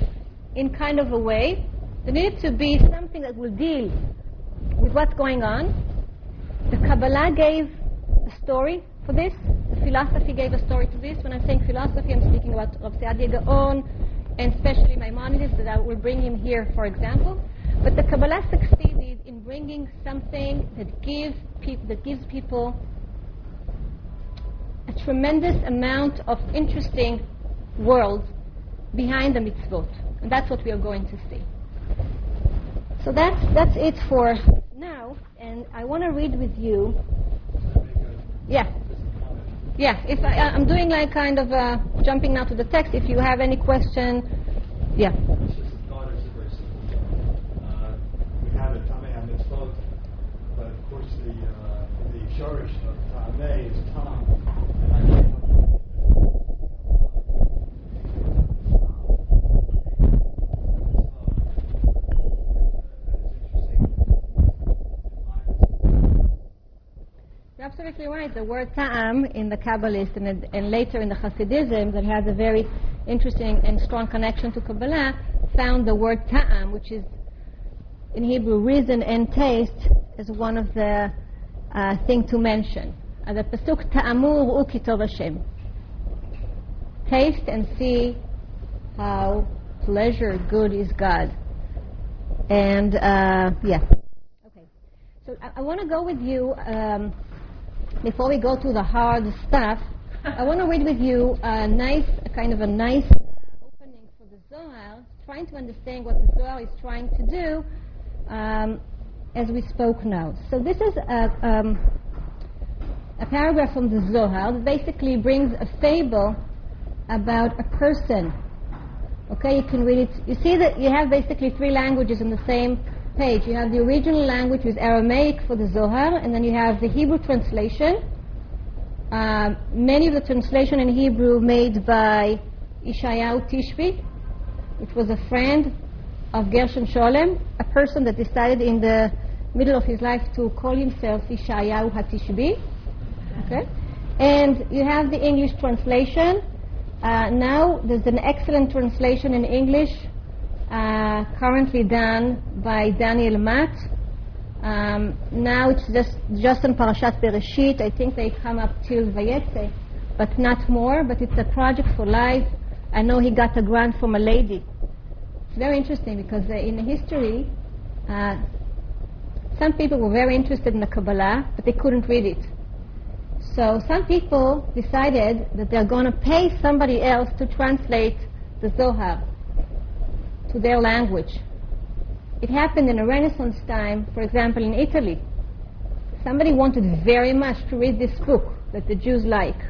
in kind of a way. There needed to be something that will deal with what's going on. The Kabbalah gave a story for this. The philosophy gave a story to this. When I'm saying philosophy, I'm speaking about Rav Saadia Gaon and especially Maimonides that I will bring him here, for example. But the Kabbalah succeeded in bringing something that gives, that gives people a tremendous amount of interesting world behind the mitzvot. And that's what we are going to see. So that's, that's it for now, and I want to read with you. Yeah. Yeah, if I, I'm doing like kind of uh, jumping now to the text, if you have any question, yeah. we have a Taamei mitzvot, course the uh, the of Taamei is Tam, and I can't You're absolutely right. The word ta'am in the Kabbalist and, and later in the Hasidism that has a very interesting and strong connection to Kabbalah found the word ta'am, which is in Hebrew reason and taste, as one of the uh, thing to mention. Uh, the pasuk ta'amur ukitov Hashem. Taste and see how pleasure good is God. And uh, yeah. Okay. So I, I want to go with you. Um, before we go to the hard stuff, I want to read with you a nice, a kind of a nice uh, opening for the Zohar, trying to understand what the Zohar is trying to do um, as we spoke now. So this is a, um, a paragraph from the Zohar that basically brings a fable about a person. Okay, you can read it. You see that you have basically three languages on the same page. You have the original language with Aramaic for the Zohar, and then you have the Hebrew translation. Uh, many of the translation in Hebrew made by Ishayahu Tishbi, which was a friend of Gershom Scholem, a person that decided in the middle of his life to call himself Ishayahu HaTishbi. Okay? And you have the English translation. Uh, now there's an excellent translation in English uh, currently done by Daniel Matt. Um, now it's just just on Parashat Bereshit. I think they come up till Vayetze, but not more. But it's a project for life. I know he got a grant from a lady. It's very interesting because uh, in history, uh, some people were very interested in the Kabbalah, but they couldn't read it. So some people decided that they're going to pay somebody else to translate the Zohar to their language. It happened in a Renaissance time, for example, in Italy. Somebody wanted very much to read this book that the Jews like.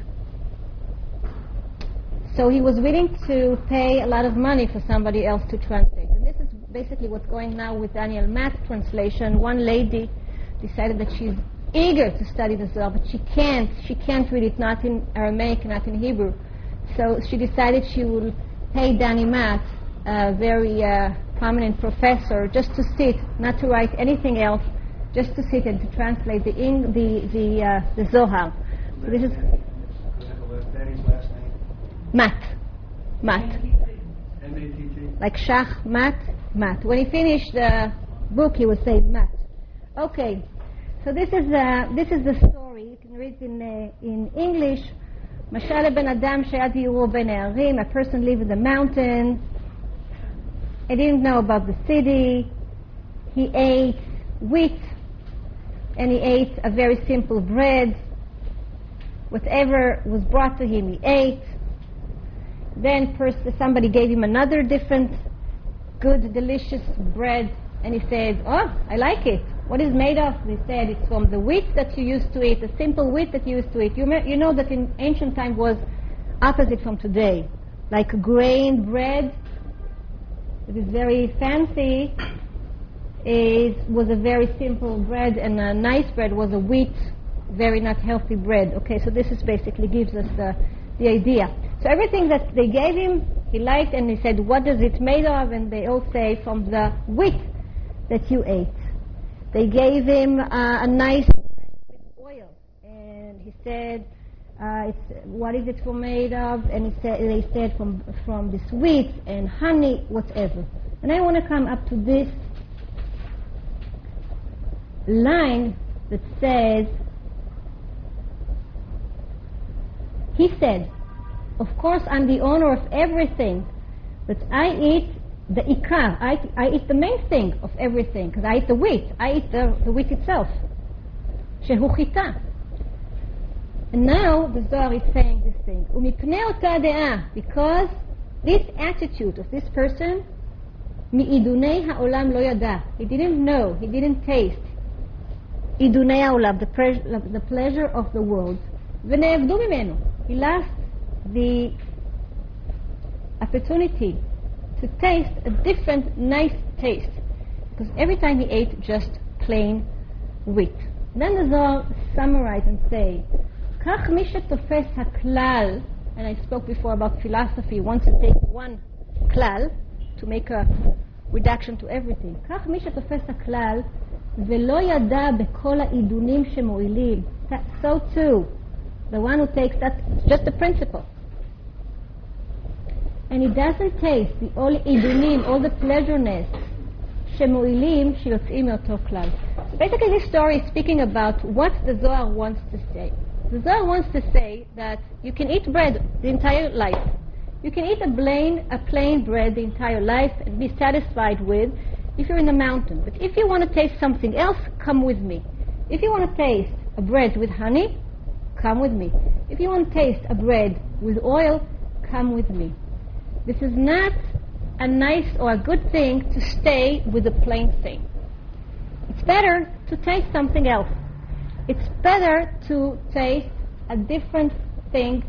So he was willing to pay a lot of money for somebody else to translate. And this is basically what's going now with Daniel Matt's translation. One lady decided that she's eager to study the Zohar, but she can't. She can't read it, not in Aramaic, not in Hebrew. So she decided she will pay Danny Matt, a very uh, prominent professor, just to sit, not to write anything else, just to sit and to translate the Eng- the the, uh, the Zohar. So this is Danny's last name? Matt, Matt, M-A-T-T? like Shach Matt, Matt. When he finished the book, he would say Matt. Okay, so this is uh, this is the story. You can read in uh, in English. משל לבן אדם שהיה דיורו בין הערים, a person lived in the mountains. He didn't know about the city. He ate wheat and he ate a very simple bread. Whatever was brought to him, he ate. Then pers- somebody gave him another different, good, delicious bread, and he said, "Oh, I like it. What is made of?" They said, "It's from the wheat that you used to eat, the simple wheat that you used to eat." You, you know that in ancient time was opposite from today, like grain bread. It is very fancy. Is was a very simple bread, and a nice bread was a wheat, very not healthy bread. Okay, so this is basically gives us the the idea. So everything that they gave him, he liked, and he said, "What is it made of?" And they all say, "From the wheat that you ate." They gave him uh, a nice oil, and he said, uh, "What is it made of?" And he said, they said, "From from this wheat and honey, whatever." And I want to come up to this line that says, He said, Of course, I'm the owner of everything, but I eat the ikar. I, I eat the main thing of everything, because I eat the wheat. I eat the, the wheat itself. Shehu chita. And now the Zohar is saying this thing. ומפני אותה דעה, because this attitude of this person, מעידוני העולם לא ידע. He didn't know, he didn't taste. עידוני העולם, the, pre- the pleasure of the world. ונעבדו ממנו. He lost the opportunity to taste a different, nice taste. Because every time he ate just plain wheat. Then the Zohar summarize and say, כך מי שתופס הכלל, and I spoke before about philosophy, wants to take one כלל to make a reduction to everything. כך מי שתופס הכלל ולא ידע בכל העידונים שמועילים, so too, the one who takes that, just the principle. And he doesn't taste the all עידונים, all the pleasureness שמועילים שיוצאים מאותו כלל. So basically this story is speaking about what the Zohar wants to say. The Zohar wants to say that you can eat bread the entire life. You can eat a plain, a plain bread the entire life and be satisfied with if you're in the mountain. But if you want to taste something else, come with me. If you want to taste a bread with honey, come with me. If you want to taste a bread with oil, come with me. This is not a nice or a good thing to stay with the plain thing. It's better to taste something else. It's better to taste a different thing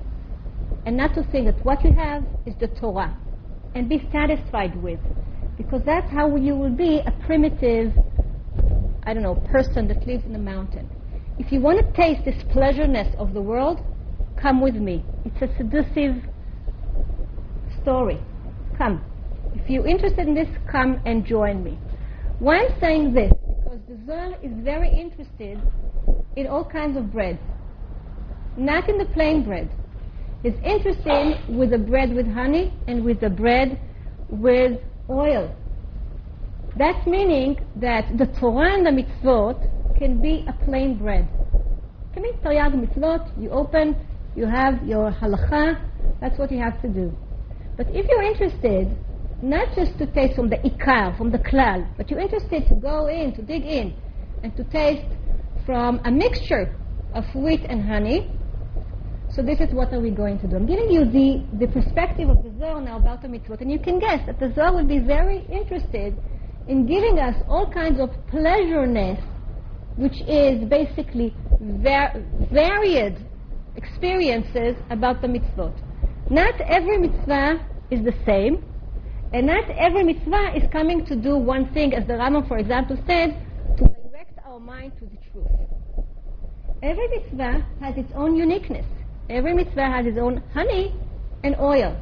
and not to think that what you have is the Torah and be satisfied with. Because that's how you will be a primitive, I don't know, person that lives in the mountain. If you want to taste this pleasureness of the world, come with me. It's a seductive story. Come. If you're interested in this, come and join me. Why I'm saying this? Because the Zohar is very interested in all kinds of breads, not in the plain bread. He's interested with the bread with honey and with the bread with oil. That's meaning that the Torah and the mitzvot can be a plain bread. Mitzvot, you open, you have your halacha, that's what you have to do. But if you're interested, not just to taste from the ikar, from the klal, but you're interested to go in, to dig in, and to taste from a mixture of wheat and honey, so this is what are we going to do. I'm giving you the, the perspective of the Zohar now about the mitzvot, and you can guess that the Zohar will be very interested in giving us all kinds of pleasureness, which is basically var- varied experiences about the mitzvot. Not every mitzvah is the same, and not every mitzvah is coming to do one thing, as the Rambam, for example, said, to direct our mind to the truth. Every mitzvah has its own uniqueness. Every mitzvah has its own honey and oil.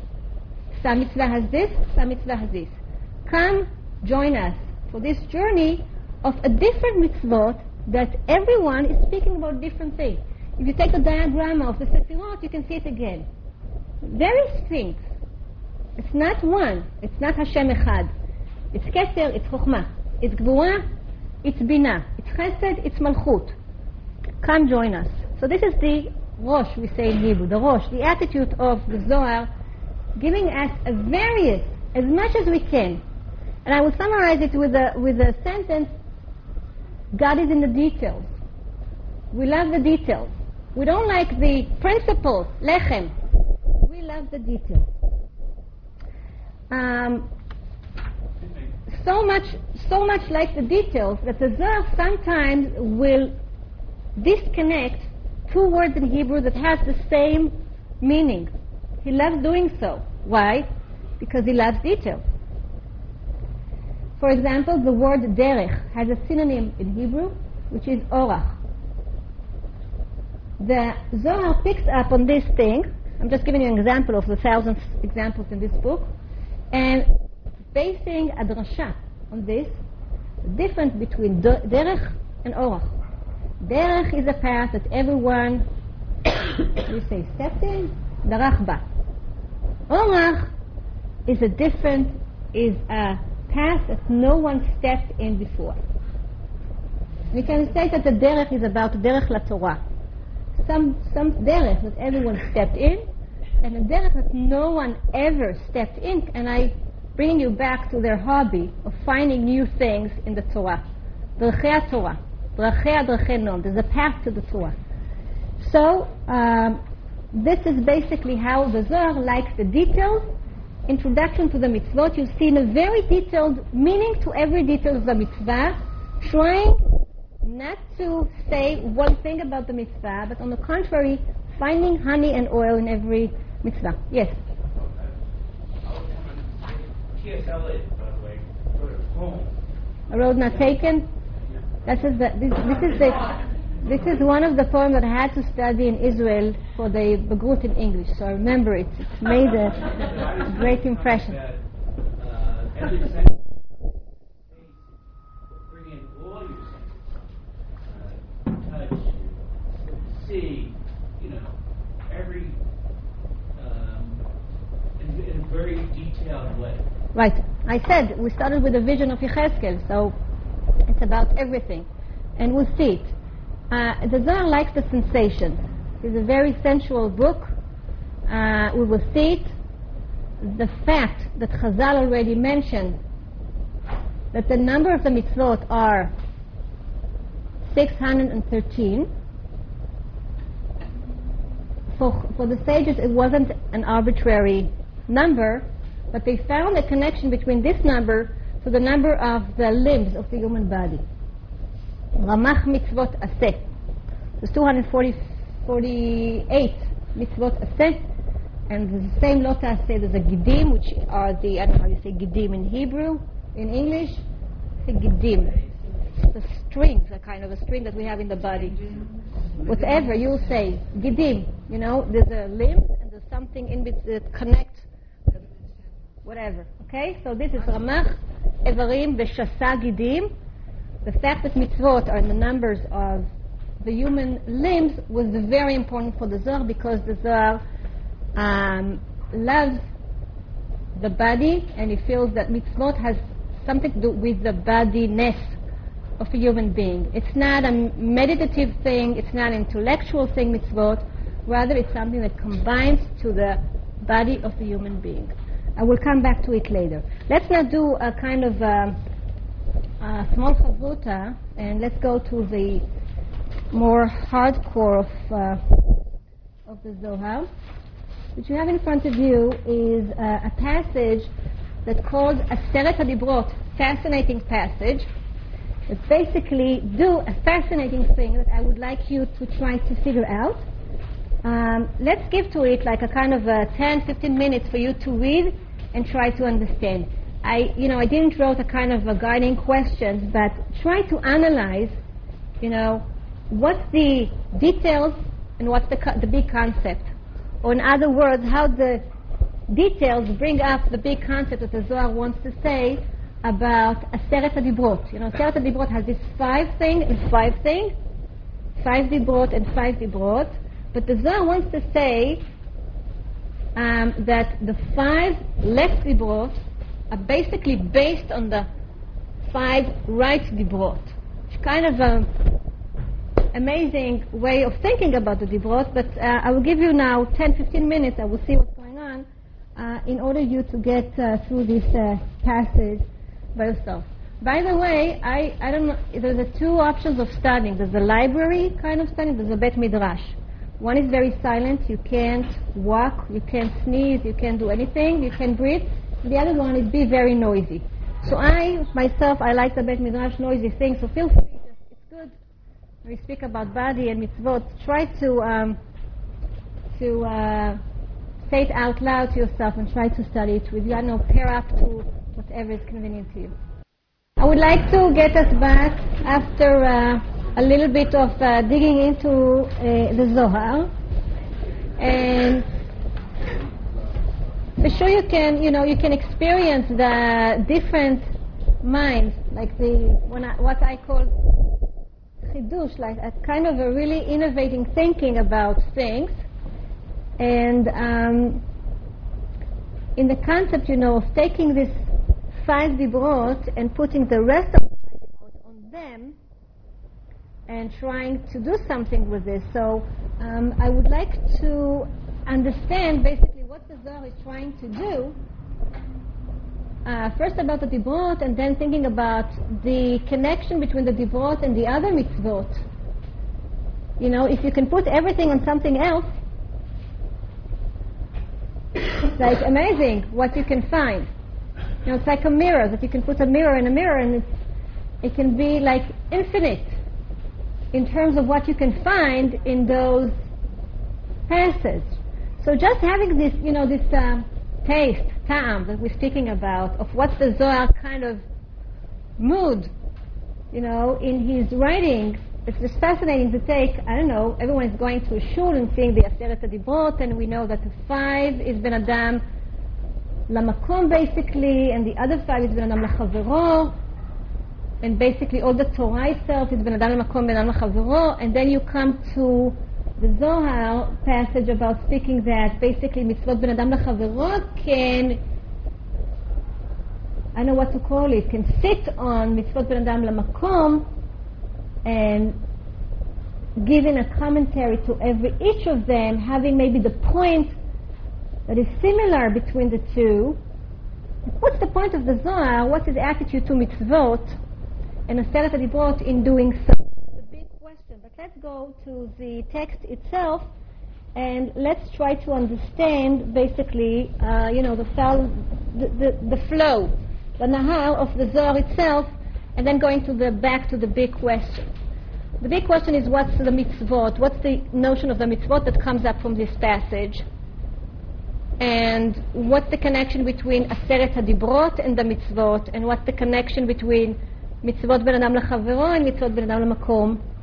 Some mitzvah has this, some mitzvah has this. Come, join us for this journey of a different mitzvot that everyone is speaking about different things. If you take the diagram of the Sefirot, you can see it again. Very distinct. It's not one. It's not Hashem Echad. It's Keter, it's Chokhmah. It's Gvura, it's Bina. It's Chesed, it's Malchut. Come join us. So this is the Rosh, we say in Hebrew, the Rosh, the attitude of the Zohar, giving us a various, as much as we can. And I will summarize it with a, with a sentence God is in the details. We love the details. We don't like the principles, lechem. We love the details. Um, so much, so much like the details that the Zohar sometimes will disconnect two words in Hebrew that has the same meaning. He loves doing so. Why? Because he loves details. For example, the word derech has a synonym in Hebrew, which is orach. The Zohar picks up on this thing. I'm just giving you an example of the thousands examples in this book, and basing a drasha on this, the difference between derech and orach. Derech is a path that everyone, you say, stepped in, darach ba. Orach is a different, is a path that no one stepped in before. We can say that the derech is about derech la Torah. Some, some derech that everyone stepped in, and a derech that no one ever stepped in. And I bring you back to their hobby of finding new things in the Torah. Derechei Torah. Drachei Drachei Nom. There's a path to the Torah. So, um, this is basically how the Zohar likes the details. Introduction to the mitzvot, you see in a very detailed meaning to every detail of the mitzvah, trying not to say one thing about the mitzvah, but on the contrary, finding honey and oil in every mitzvah. Yes? A. Road not taken? This is, the, this, this is the this is one of the poems that I had to study in Israel for the Bagrut in English, so I remember it. It made a great impression. Right. I said we started with a vision of Yechezkel, so it's about everything. And we'll see it. Uh, the Zohar likes the sensation. It's a very sensual book. Uh, we will see it. The fact that Chazal already mentioned that the number of the mitzvot are 613. For, for the sages, it wasn't an arbitrary number, but they found a connection between this number to the number of the limbs of the human body. Ramach mitzvot aseh. There's 248 mitzvot aseh, and the same lot aseh. There's a gidim, which are the I don't know how you say gidim in Hebrew, in English. Say gidim. The strings, a kind of a string that we have in the body. Whatever you say, gidim. You know, there's a limb and there's something in between that connects. Whatever. Okay, so this is Ramach, Evarim, Veshasa, Gidim. The fact that mitzvot are in the numbers of the human limbs was very important for the Zohar because the Zohar um, loves the body and he feels that mitzvot has something to do with the bodiness of a human being. It's not a meditative thing, it's not an intellectual thing, mitzvot. Rather, it's something that combines to the body of the human being. I will come back to it later. Let's now do a kind of um, uh, small chavruta, and let's go to the more hardcore of, uh, of the Zohar. What you have in front of you is uh, a passage that's called Aseret HaDibrot, fascinating passage. That basically do a fascinating thing that I would like you to try to figure out. Um, let's give to it like a kind of a 10, 15 minutes for you to read and try to understand. I, you know, I didn't wrote a kind of a guiding questions, but try to analyze, you know, what's the details and what's the, the big concept. Or in other words, how the details bring up the big concept that the Zohar wants to say about Aseret HaDibrot. You know, Aseret HaDibrot has this five thing and five thing, five Dibrot and five Dibrot, but the Zohar wants to say um, that the five left Dibrot are basically based on the five right Dibrot. It's kind of an amazing way of thinking about the Dibrot, but uh, I will give you now 10, 15 minutes, I will see what's going on, uh, in order you to get uh, through this uh, passage by yourself. By the way, I, I don't know, there's a two options of studying. There's a library kind of studying, there's a Bet Midrash. One is very silent, you can't walk, you can't sneeze, you can't do anything, you can breathe. The other one is be very noisy. So I, myself, I like the Bet Midrash noisy thing, so feel free, it's good. We speak about body and mitzvot, try to, um, to uh, say it out loud to yourself and try to study it with you. I know, pair up to whatever is convenient to you. I would like to get us back after uh, a little bit of uh, digging into uh, the Zohar. And for sure you can, you know, you can experience the different minds, like the, I, what I call chidush, like a kind of a really innovating thinking about things. And um, in the concept, you know, of taking this five dibrot and putting the rest of the five dibrot on them and trying to do something with this. So um, I would like to understand basically Zohar is trying to do. Uh, first about the dibrot and then thinking about the connection between the dibrot and the other mitzvot. You know, if you can put everything on something else, it's like amazing what you can find. You know, it's like a mirror that you can put a mirror in a mirror, and it's, it can be like infinite in terms of what you can find in those passages. So just having this, you know, this uh, taste, ta'am, that we're speaking about, of what the Zohar kind of mood, you know, in his writing, it's just fascinating to take, I don't know, everyone is going to a shul and seeing the Aseret HaDibrot, and we know that the five is Ben Adam Lamakom basically, and the other five is Ben Adam Lachavero, and basically all the Torah itself is Ben Adam Lamakom, Ben Adam Lachavero, and then you come to the Zohar passage about speaking that basically mitzvot Ben Adam Lachavero can, I know what to call it, can sit on mitzvot Ben Adam Lamakom, and giving a commentary to every each of them, having maybe the point that is similar between the two. What's the point of the Zohar? What's his attitude to mitzvot and Aseret HaDibrot in doing so? It's a big question, but let's go to the text itself and let's try to understand basically, uh, you know, the, the, the, the flow, the nahar of the Zohar itself, and then going to the back to the big question. The big question is what's the mitzvot? What's the notion of the mitzvot that comes up from this passage? And what's the connection between Aseret HaDibrot and the mitzvot? And what's the connection between mitzvot ben adam lechavero and mitzvot ben adam?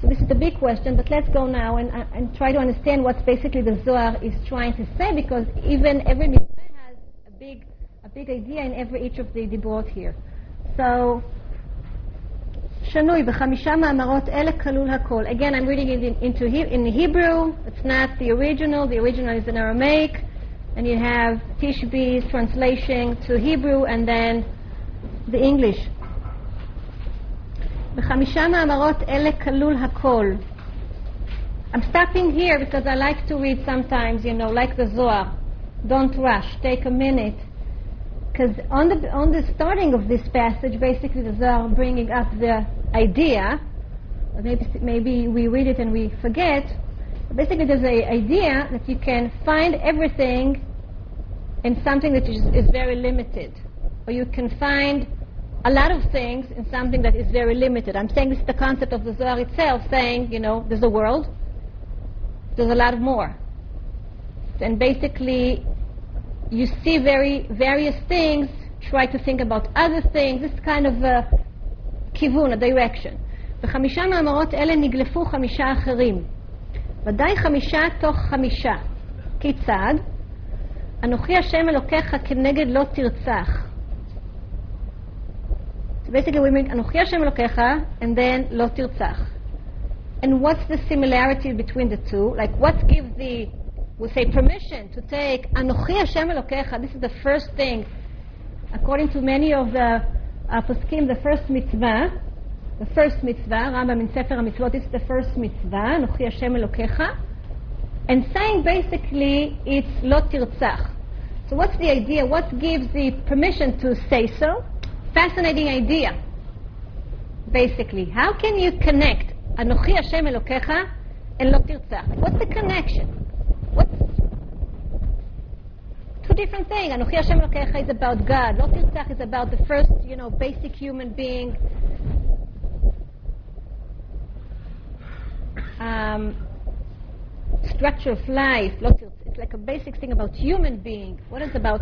So this is the big question, but let's go now and, uh, and try to understand what basically the Zohar is trying to say, because even every mitzvah has a big, a big idea in every each of the dibrot here. So, שנוי בחמישה מאמרות אלה כלול הכל. Again, I'm reading it in, into he, in Hebrew. It's not the original. The original is in Aramaic. And you have Tishbi's translation to Hebrew and then the English. בחמישה מאמרות אלה כלול הכל. I'm stopping here because I like to read sometimes, you know, like the Zohar. Don't rush. Take a minute. Because on the, on the starting of this passage, basically the Zohar bringing up the idea, or maybe, maybe we read it and we forget, basically there's an idea that you can find everything in something that is, is very limited. Or you can find a lot of things in something that is very limited. I'm saying this is the concept of the Zohar itself, saying, you know, there's a world, there's a lot more. And basically, you see very various things, try to think about other things, this kind of a כיוון, a direction. בחמישה מאמרות אלה נגלפו חמישה אחרים. ודאי חמישה תוך חמישה. כיצד? אנוכי השם אלוקיך כנגד לא תרצח. So basically, we mean Anochi Hashem Elokecha, and then Lo Tirtzach. And what's the similarity between the two? Like, what gives the, we say, permission to take Anochi Hashem Elokecha? This is the first thing, according to many of the uh, poskim, the first mitzvah. The first mitzvah, Rambam in Sefer HaMitzvot, this is the first mitzvah, Anochi Hashem Elokecha. And saying basically, it's Lo Tirtzach. So what's the idea? What gives the permission to say so? fascinating idea. Basically, how can you connect Anochi Hashem Elokecha and Lo Tirtzach? What's the connection? What's two different things? Anochi Hashem Elokecha is about God. Lo Tirtzach is about the first, you know, basic human being. Um, structure of life. It's like a basic thing about human being. What is about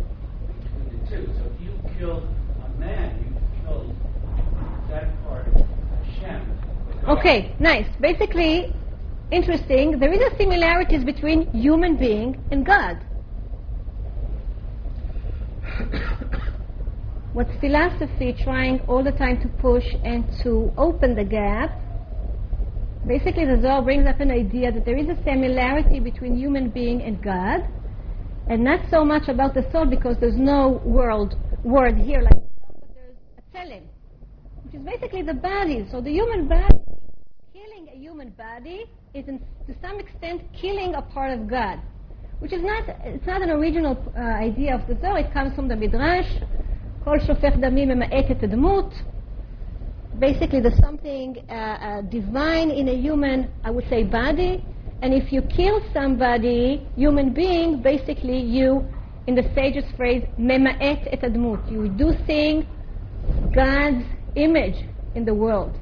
two. So if you kill a man, you kill that part of Hashem. Okay, nice. Basically, interesting. There is a similarities between human being and God. What's philosophy trying all the time to push and to open the gap? Basically, the Zohar brings up an idea that there is a similarity between human being and God, and not so much about the soul because there's no world word here like soul, but there's a tzelem, which is basically the body. So the human body, killing a human body is in, to some extent killing a part of God, which is not, it's not an original uh, idea of the Zohar. It comes from the Midrash. כל שופך דמים ממעט את הדמות. Basically, there's something uh, uh, divine in a human, I would say, body. and if you kill somebody, human being, basically you, in the sage's phrase, mema'et et admut. You reducing God's image in the world.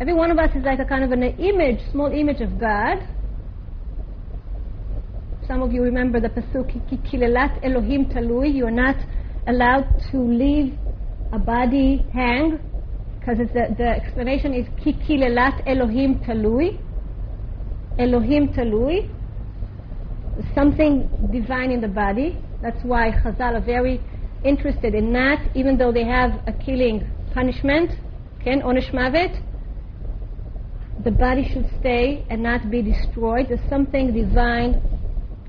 Every one of us is like a kind of an image, small image of God. Some of you remember the pasuk, kilelat Elohim talui. You are not allowed to leave a body hang, because the, the explanation is kikilelat Elohim talui. Elohim talui, something divine in the body. That's why Chazal are very interested in that, even though they have a killing punishment, ken onesh mavet, the body should stay and not be destroyed. There's something divine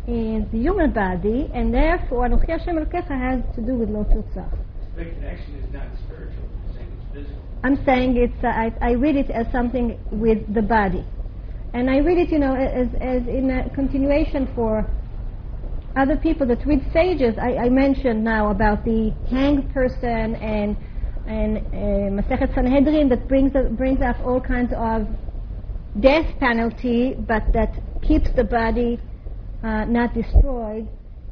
in the human body, and therefore Anochi Hashem Elokecha has to do with lo. The connection is not spiritual, you're saying it's physical. I'm saying it's, uh, I, I read it as something with the body. And I read it, you know, as, as in a continuation for other people that read sages. I, I mentioned now about the hanged person and and uh, Sanhedrin that brings up, brings up all kinds of death penalty, but that keeps the body uh, not destroyed,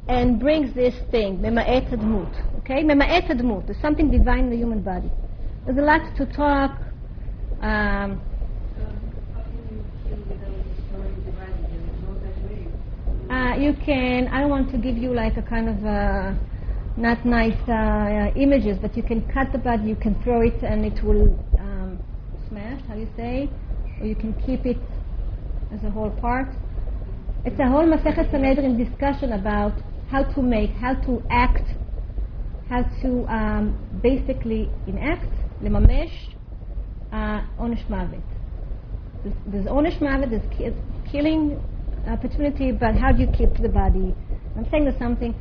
and brings this thing, mema'et admut. Okay, mema'et admut. There's something divine in the human body. There's a lot to talk. Um, Uh, you can, I want to give you like a kind of uh, not nice uh, uh, images, but you can cut the bud, you can throw it and it will um, smash, how you say, or you can keep it as a whole part. It's a whole Masechet Sanhedrin discussion about how to make, how to act, how to um, basically enact, lemamesh, uh, onesh mavet. There's, onesh mavet, there's killing opportunity, but how do you keep the body? I'm saying there's something.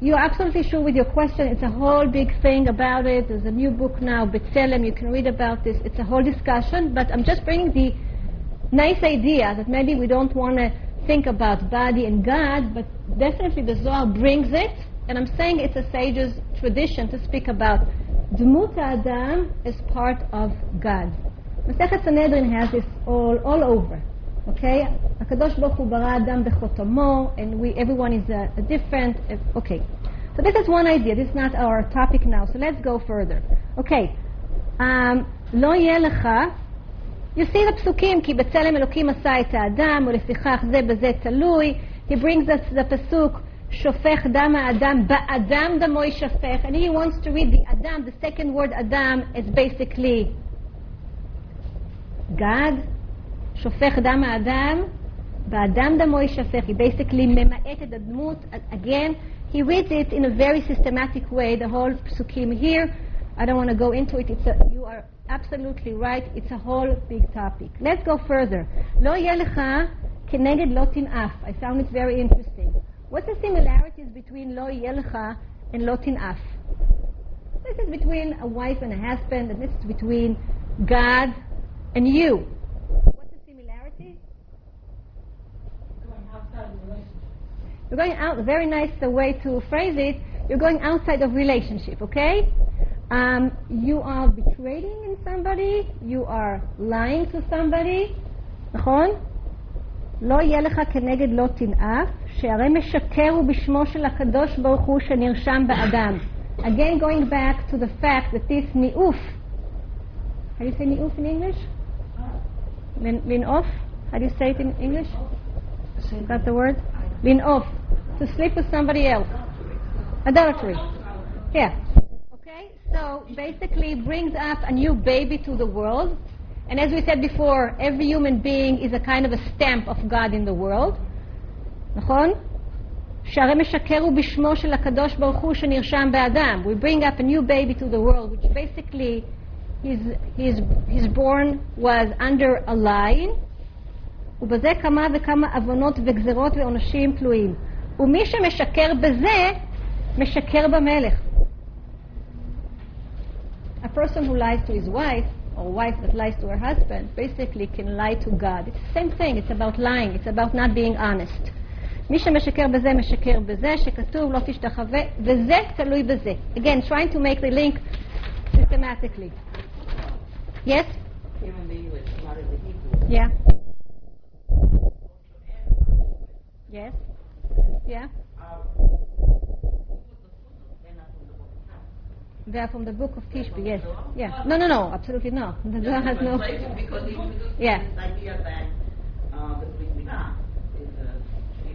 You're absolutely sure with your question. It's a whole big thing about it. There's a new book now, B'Tselem. You can read about this. It's a whole discussion, but I'm just bringing the nice idea that maybe we don't want to think about body and God, but definitely the Zohar brings it, and I'm saying it's a sage's tradition to speak about Dmut Adam as part of God. Masechet Sanhedrin has this all, all over, okay? הקדוש ברוך הוא ברא אדם בחותמו, and we, everyone is a, a different, uh, okay. So this is one idea, this is not our topic now, so let's go further. Okay, um, לא יהיה לך You see the פסוקים, כי בצלם אלוקים עשה את האדם, ולפיכך זה בזה תלוי. He brings us the פסוק, שופך דם האדם, באדם דמו יישפך. And he wants to read the Adam, the second word Adam is basically God. שופך דם האדם, באדם דמו יישפך. He basically ממעט את הדמות. Again, he reads it in a very systematic way, the whole psukim here. I don't want to go into it. It's a, you are absolutely right. It's a whole big topic. Let's go further. לא יהיה לך כנגד לא תנאף. I found it very interesting. What's the similarities between לא יהיה לך and לא תנאף? This is between a wife and a husband, and this is between God and you. You're going out, very nice the way to phrase it. You're going outside of relationship, okay? Um, you are betraying in somebody, you are lying to somebody, נכון? לא יהיה לך כנגד לא תנאף, שהרי משקר הוא בשמו של הקדוש ברוך הוא שנרשם באדם. Again, going back to the fact that this ניאוף, how do you say ניאוף in English? לנ- לנאוף? How do you say it in English? Is that the word? לנאוף. To sleep with somebody else. Adultery. Yeah. Okay, so basically brings up a new baby to the world. And as we said before, every human being is a kind of a stamp of God in the world. נכון? שהרי משקר הוא בשמו של הקדוש ברוך הוא שנרשם באדם. We bring up a new baby to the world, which basically his, his, his born was under a lie. ובזה כמה וכמה עוונות וגזרות ועונשים תלויים. ומי שמשקר בזה, משקר במלך. A person who lies to his wife, or wife that lies to her husband, basically can lie to God. It's the same thing, it's about lying, it's about not being honest. מי שמשקר בזה, משקר בזה, שכתוב לא תשתחווה, וזה תלוי בזה. Again, trying to make the link systematically. Yes? Yeah. Yes? Yeah? They are from the book of Tishbi, yes. Yeah. No, no, no, absolutely no. The Zohar has no. Because he introduced Yeah. this idea that uh, the Brit is a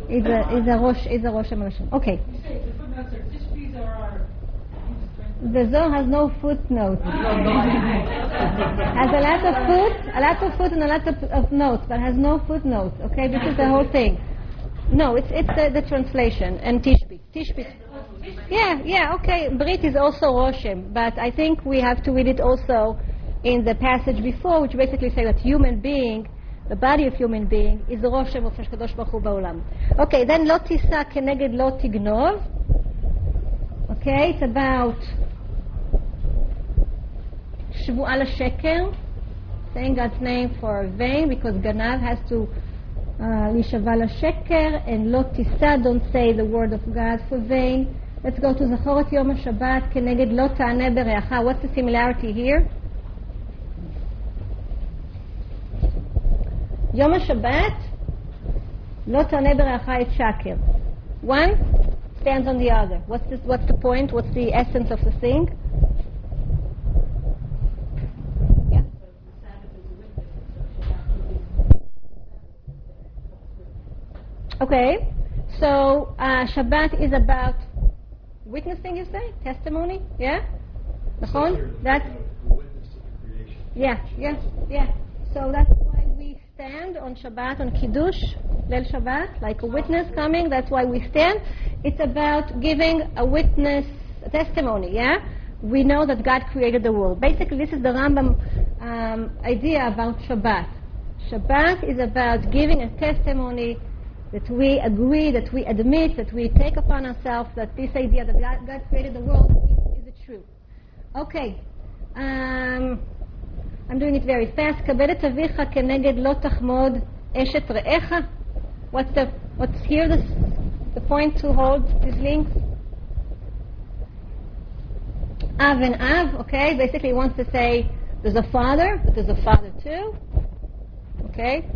Is a is a rosh is a rosh Hashanah. Okay the Zohar has no footnotes. has a lot of foot, a lot of foot and a lot of, of notes, but has no footnotes. Okay, this is the whole thing. No, it's it's the, the translation and Tishbit. Tishbi. Yeah, yeah, okay. Brit is also Roshem, but I think we have to read it also in the passage before, which basically says that human being, the body of human being, is the Roshem of Hashkadosh Baruch Hu Ba'olam. Okay, then loti Tisa Keneged Lot Okay, it's about שבועה לשקר, saying God's name for vain, because גנב has to uh, להישבע לשקר, and לא תישא, don't say the word of God for vain. Let's go to זכור את יום השבת כנגד לא תענה ברעך. What's the similarity here? יום השבת, לא תענה ברעך את שקר. One stands on the other. What's, this, what's the point? What's the essence of the thing? Okay, so uh, Shabbat is about witnessing, you say? Testimony? Yeah? Nakhon? That's. Yeah, yeah, yeah. So that's why we stand on Shabbat, on Kiddush, Leil Shabbat, like a witness coming. That's why we stand. It's about giving a witness, a testimony, yeah? We know that God created the world. Basically, this is the Rambam um, idea about Shabbat. Shabbat is about giving a testimony that we agree, that we admit, that we take upon ourselves that this idea that God, God created the world is, is true. Okay. Um, I'm doing it very fast. כבד את אביך כנגד לא תחמוד אשת רעך. What's the what's here the, the point to hold these links? Av and Av, okay, basically wants to say there's a father, but there's a father too. Okay?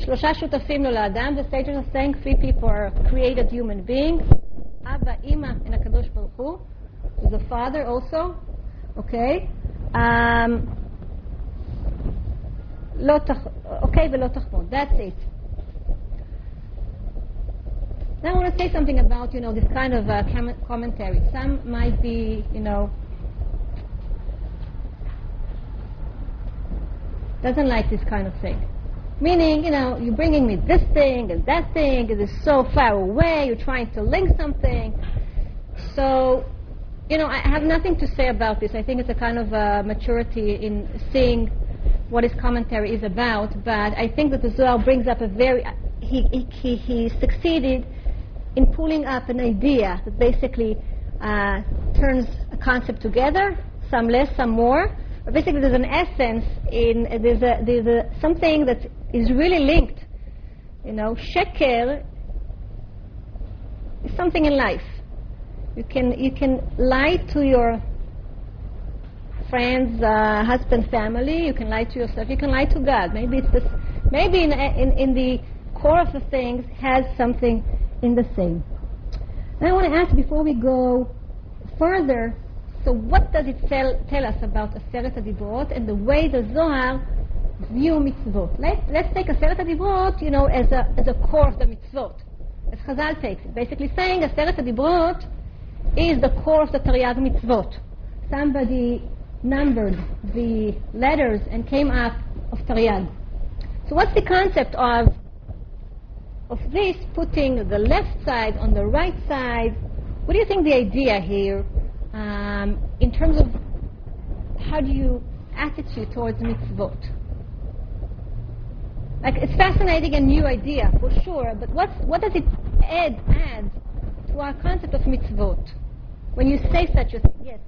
שלושה שותפים לו לאדם, the sages are saying three people are created human beings. אבא, אימא, and הקדוש ברוך הוא. There's a father also. Okay? Um, לא תח... אוקיי ולא תחמוד. That's it. Now I want to say something about, you know, this kind of uh, com- commentary. Some might be, you know, doesn't like this kind of thing. Meaning, you know, you're bringing me this thing and that thing, it is so far away, you're trying to link something. So, you know, I have nothing to say about this. I think it's a kind of uh, maturity in seeing what his commentary is about, but I think that the Zohar brings up a very, he, he, he succeeded in pulling up an idea that basically uh, turns a concept together, some less, some more. Basically, there's an essence in there's a there's a something that is really linked. You know, sheker is something in life. You can you can lie to your friends, uh, husband, family. You can lie to yourself. You can lie to God. Maybe it's this. Maybe in in, in the core of the things has something in the same. And I want to ask before we go further, so what does it tell, tell us about Aseret HaDibrot and the way the Zohar view mitzvot? Let, let's take Aseret HaDibrot, you know, as a, as a core of the mitzvot, as Chazal takes it. Basically saying Aseret HaDibrot is the core of the Taryag mitzvot. Somebody numbered the letters and came up of Taryag. So what's the concept of of this putting the left side on the right side. What do you think the idea here um, in terms of how do you attitude towards mitzvot? Like it's fascinating and new idea for sure, but what's, what does it add add to our concept of mitzvot when you say such a thing? Yes.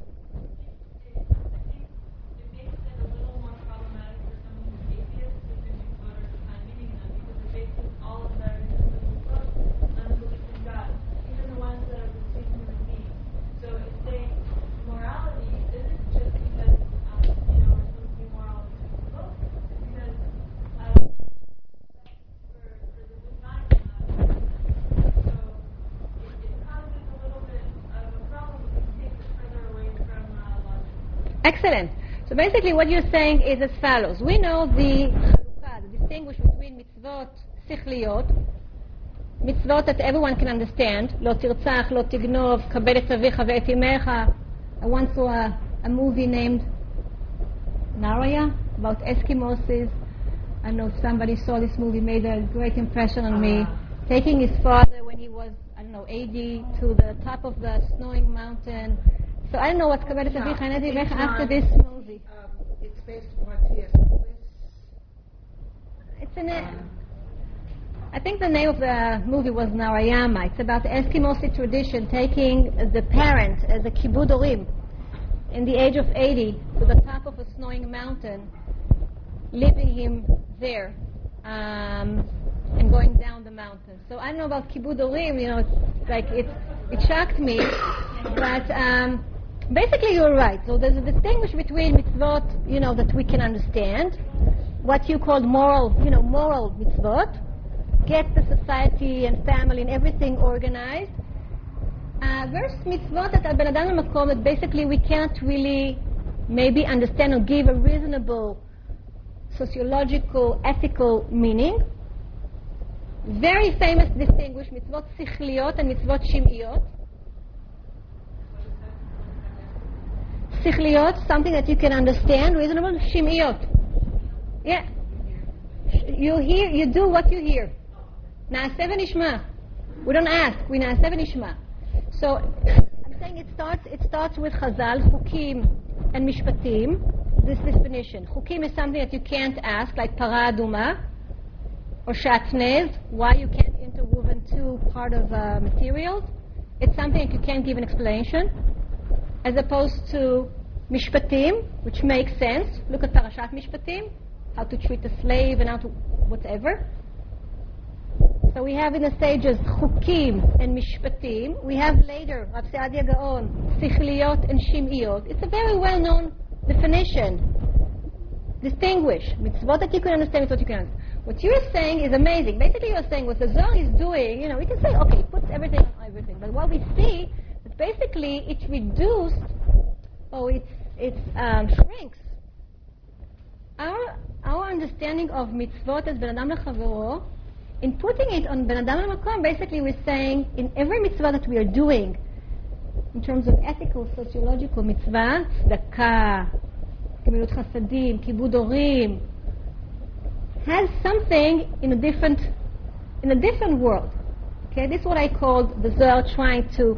Excellent. So basically what you're saying is as follows. We know the halukah, the distinguish between mitzvot sichliot, mitzvot that everyone can understand, לא תרצח, לא תגנוב, כבד את אביך ואת אמך. I once saw a, a movie named Naraya about Eskimoses. I know somebody saw this movie, made a great impression on me. Taking his father when he was, I don't know, 80 to the top of the snowing mountain so I don't know what's Kabbalah Tzavich Hanedi after this movie. Um, it's based upon T.S. It's in it. I think the name of the movie was Narayama. It's about the Eskimosi tradition taking the parent as a kibud orim in the age of 80 to the top of a snowing mountain, leaving him there um, and going down the mountain. So I don't know about kibudorim. You know, it's like it it shocked me, but. Um, basically you're right. So there's a distinction between mitzvot, you know, that we can understand, what you call moral, you know, moral mitzvot, get the society and family and everything organized, uh, versus mitzvot that are ben adam that basically we can't really maybe understand or give a reasonable sociological, ethical meaning. Very famous distinguish mitzvot sichliot and mitzvot something that you can understand, reasonable. Shim'iot. Yeah. You hear, you do what you hear. Na'aseh v'nishma. We don't ask, we na'aseh v'nishma. So I'm saying it starts, it starts with Chazal, Chukim, and Mishpatim. This definition. Chukim is something that you can't ask, like Paraduma or Shatnez, why you can't interwoven two part of uh, materials. It's something that you can't give an explanation. As opposed to Mishpatim, which makes sense. Look at Parashat Mishpatim, how to treat a slave and how to whatever. So we have in the stages Chukim and Mishpatim. We have later Rav Saadia Gaon, Sichliot and Shim'iot. It's a very well-known definition. Distinguish. Mitzvot that you can understand, mitzvot you can understand. What you're saying is amazing. Basically, you're saying what the Zohar is doing, you know, we can say, okay, it puts everything on everything. But what we see basically it reduced, or it, it's um, shrinks. Our, our understanding of mitzvot as Adam Lechavero in putting it on Adam Makom, basically we're saying in every mitzvah that we are doing, in terms of ethical, sociological mitzvah, tzedakah, gemilut chasadim, kibud orim, has something in a different, in a different world. Okay, this is what I call the Zohar trying to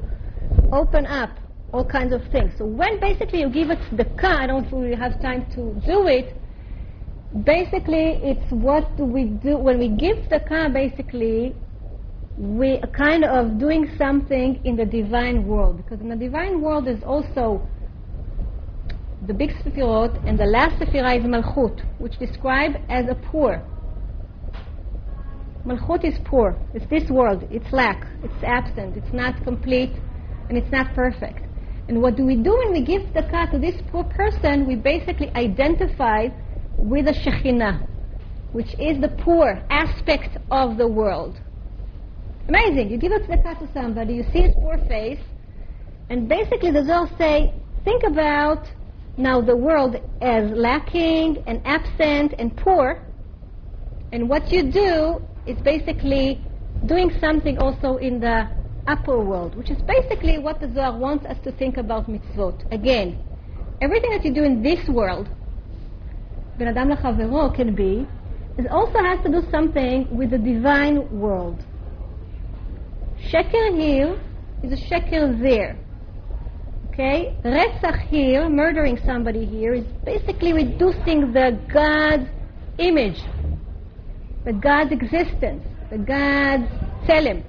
open up all kinds of things. So when basically you give it tzedakah, I don't really have time to do it, basically it's what we do when we give tzedakah basically we are kind of doing something in the divine world. Because in the divine world is also the big sefirot and the last sefirah is malchut which describe as a poor. Malchut is poor. It's this world. It's lack. It's absent. It's not complete and it's not perfect and what do we do when we give tzedakah to this poor person we basically identify with the Shekhinah, which is the poor aspect of the world. Amazing. You give a tzedakah to somebody, you see his poor face, and basically the Zohar say, think about now the world as lacking and absent and poor, and what you do is basically doing something also in the upper world, which is basically what the Zohar wants us to think about mitzvot. Again, everything that you do in this world, ben adam lachavero can be, it also has to do something with the divine world. Sheker here is a sheker there. Okay? Retzach here, murdering somebody here, is basically reducing the God's image, the God's existence, the God's Tselem.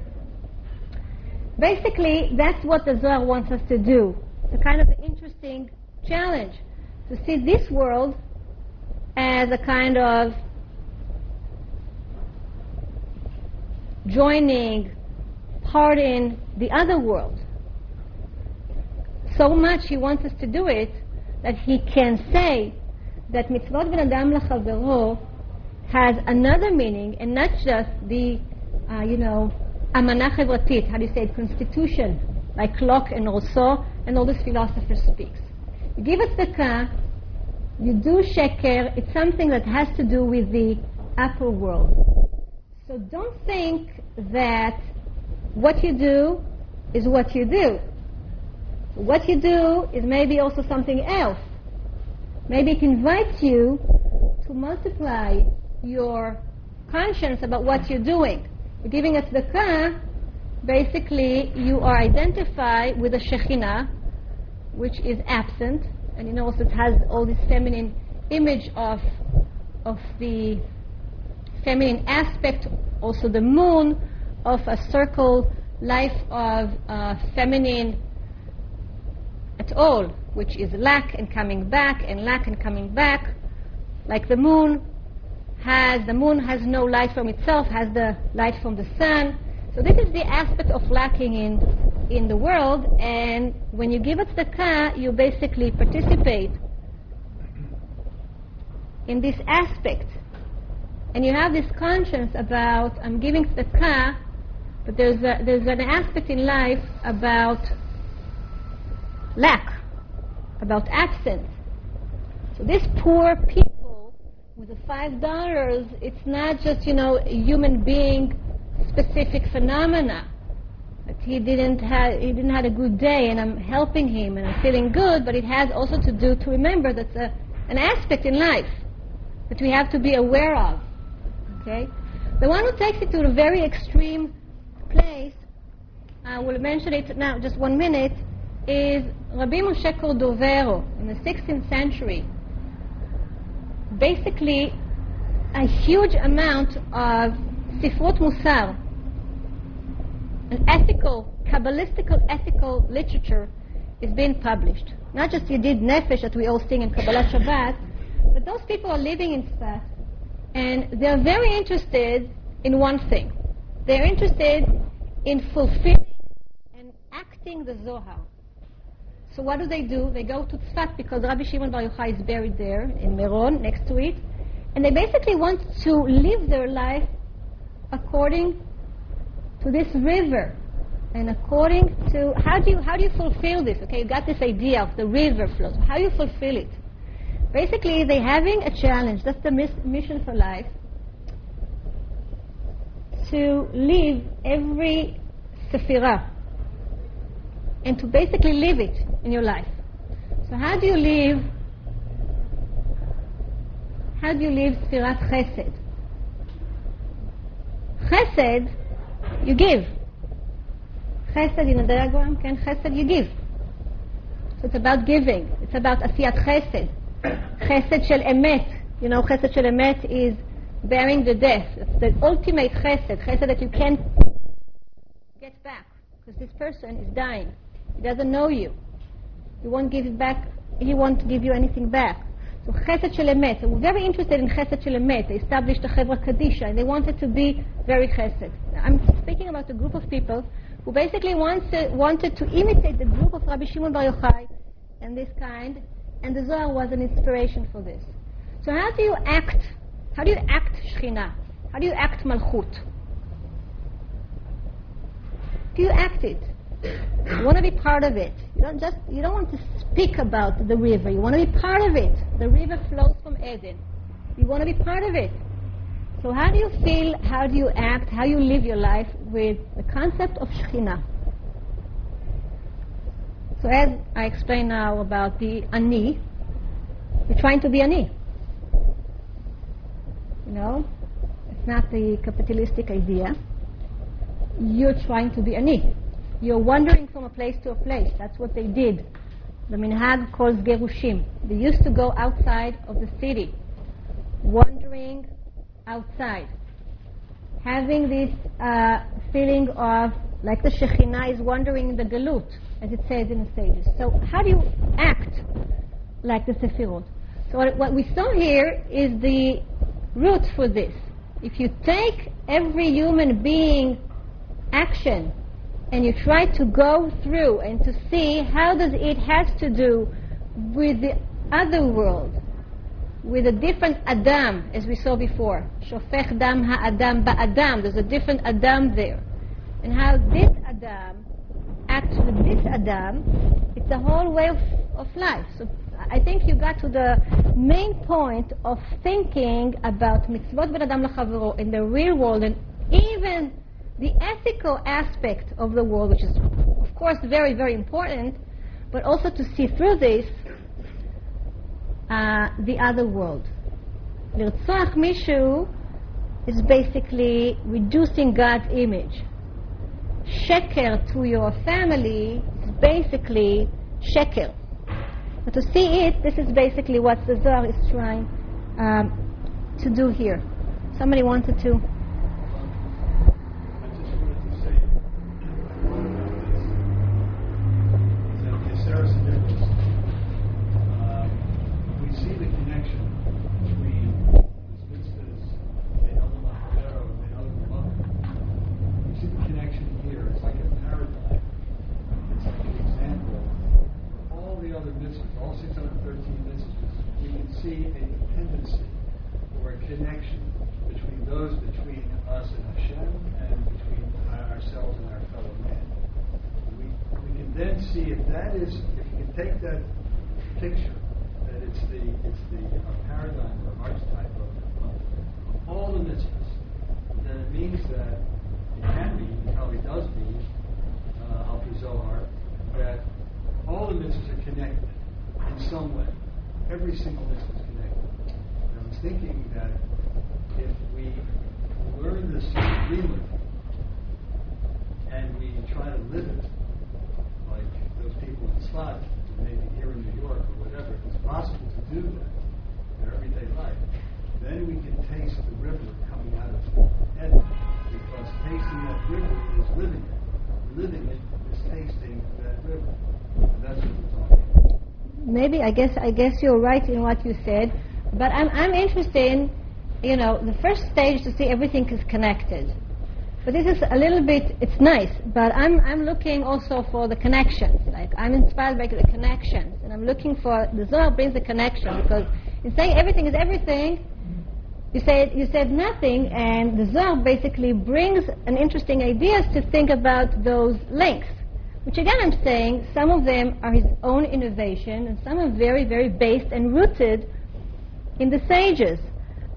Basically, that's what the Zohar wants us to do. It's a kind of interesting challenge to see this world as a kind of joining part in the other world. So much he wants us to do it that he can say that mitzvot ben adam has another meaning and not just the, uh, you know, amana chevratit, how do you say it, constitution, like Locke and Rousseau and all these philosophers speaks. You give us the tzedakah, you do sheker, it's something that has to do with the upper world. So don't think that what you do is what you do. What you do is maybe also something else. Maybe it invites you to multiply your conscience about what you're doing. Giving us the tzedakah, basically you are identified with the Shekhinah, which is absent, and you know also it has all this feminine image of of the feminine aspect, also the moon of a circle life of uh, feminine at all, which is lack and coming back and lack and coming back, like the moon has the moon has no light from itself, has the light from the sun. So this is the aspect of lacking in in the world, and when you give it tzedakah, you basically participate in this aspect. And you have this conscience about, I'm giving tzedakah, but there's, a, there's an aspect in life about lack, about absence. So this poor people with the five dollars, it's not just, you know, a human being specific phenomena that he didn't have he didn't have a good day and I'm helping him and I'm feeling good, but it has also to do to remember that's a, uh, an aspect in life that we have to be aware of. Okay? The one who takes it to a very extreme place I will mention it now, just one minute, is Rabbi Moshe Cordovero in the 16th century. Basically, a huge amount of Sifrut Musar, an ethical, Kabbalistical ethical literature is being published. Not just Yedid Nefesh that we all sing in Kabbalat Shabbat, but those people are living in Sfat and they're very interested in one thing. They're interested in fulfilling and acting the Zohar. So what do they do? They go to Tzfat because Rabbi Shimon Bar Yochai is buried there in Meron, next to it, and they basically want to live their life according to this river and according to how do you how do you fulfill this? Okay, you got this idea of the river flows. How do you fulfill it? Basically, they're having a challenge. That's the mis- mission for life. To live every sephirah and to basically live it in your life. So how do you live? How do you live Sfirat Chesed? Chesed, you give. Chesed in a diagram, can Chesed, you give. So it's about giving. It's about Asiyat Chesed. Chesed shel Emet. You know, Chesed shel Emet is bearing the death. It's the ultimate Chesed. Chesed that you can't get back because this person is dying. He doesn't know you. He won't give it back. He won't give you anything back. So Chesed Shel Emet. So we're very interested in Chesed Shel Emet. They established a Chevra Kadisha, and they wanted to be very Chesed. I'm speaking about a group of people who basically wanted, wanted to imitate the group of Rabbi Shimon Bar Yochai and this kind, and the Zohar was an inspiration for this. So how do you act? How do you act Shechina? How do you act Malchut? Do you act it? You want to be part of it. You don't just you don't want to speak about the river. You want to be part of it. The river flows from Eden. You want to be part of it. So how do you feel? How do you act? How you live your life with the concept of Shekhinah? So as I explain now about the ani, you're trying to be ani. You know, it's not the capitalistic idea. You're trying to be ani. You're wandering from a place to a place. That's what they did. The Minhag calls Gerushim. They used to go outside of the city, wandering outside, having this uh, feeling of like the Shekhinah is wandering in the Galut, as it says in the sages. So how do you act like the Sefirot? So what, what we saw here is the root for this. If you take every human being action and you try to go through and to see how does it has to do with the other world, with a different Adam, as we saw before. Shofech dam ha'adam ba'adam. There's a different Adam there. And how this Adam acts with this Adam, it's a whole way of, of life. So I think you got to the main point of thinking about mitzvot ben adam lachavero in the real world and even the ethical aspect of the world, which is, of course, very, very important, but also to see through this uh, the other world. Lirtzach Mishu is basically reducing God's image. Sheker to your family is basically sheker. But to see it, this is basically what the Zohar is trying um, to do here. Somebody wanted to. That the Sarah Sedikus, uh, we see the connection between the mitzvahs, the Elder Machavero, and the Elder Mother. We see the connection here. It's like a paradigm. It's like an example. For all the other mitzvahs, all 613 mitzvahs, we can see a dependency or a connection between those between us and Hashem and between ourselves and our fellow man. We, we can then see if that is, if you can take that picture, that it's the it's the uh, paradigm or archetype of, of, of all the mitzvahs, then it means that it can be, it probably does mean, uh, Al Zohar, that all the mitzvahs are connected in some way. Every single mitzvah is connected. And I was thinking that if we learn this agreement and we try to live it, like those people in Tzfat, maybe here in New York or whatever, if it's possible to do that in our everyday life, then we can taste the river coming out of heaven. Because tasting that river is living it. Living it is tasting that river. And that's what we're talking about. Maybe I guess I guess you're right in what you said, but I'm I'm interested in, you know, the first stage to see everything is connected. But this is a little bit it's nice, but I'm I'm looking also for the connections. Like I'm inspired by the connections and I'm looking for the Zohar brings the connection because in saying everything is everything, you said you said nothing and the Zohar basically brings an interesting ideas to think about those links. Which again I'm saying some of them are his own innovation and some are very, very based and rooted in the sages.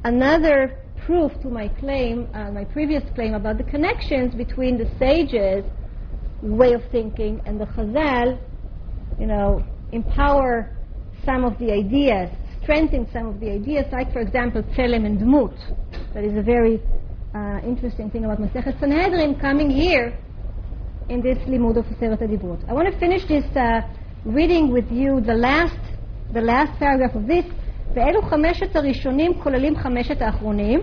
Another proof to my claim, uh, my previous claim about the connections between the sages' way of thinking and the Chazal, you know, empower some of the ideas, strengthen some of the ideas, like for example, Tselem and Dmut. That is a very uh, interesting thing about Masechet Sanhedrin coming here in this limud of Aseret Adibrot. I want to finish this uh, reading with you the last, the last paragraph of this. ואלו חמשת הראשונים כוללים חמשת האחרונים.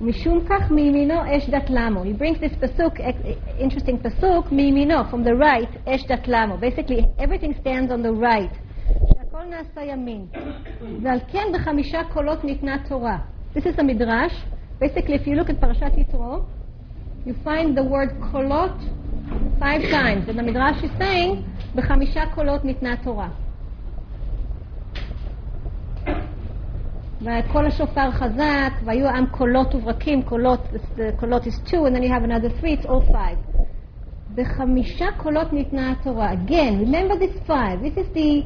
משום כך מימינו אש דת למו. He brings this pasuk, interesting pasuk, מימינו, from the right, אש דת למו. Basically, everything stands on the right. שהכל נעשה ימין. ועל כן בחמישה קולות ניתנה תורה. This is a midrash. Basically, if you look at פרשת יתרו, you find the word קולות five times. And the midrash is saying, בחמישה קולות ניתנה תורה. וקול השופר חזק, והיו העם קולות וברקים, קולות, the קולות is two, and then you have another three, it's all five. בחמישה קולות ניתנה התורה. Again, remember this five. This is the,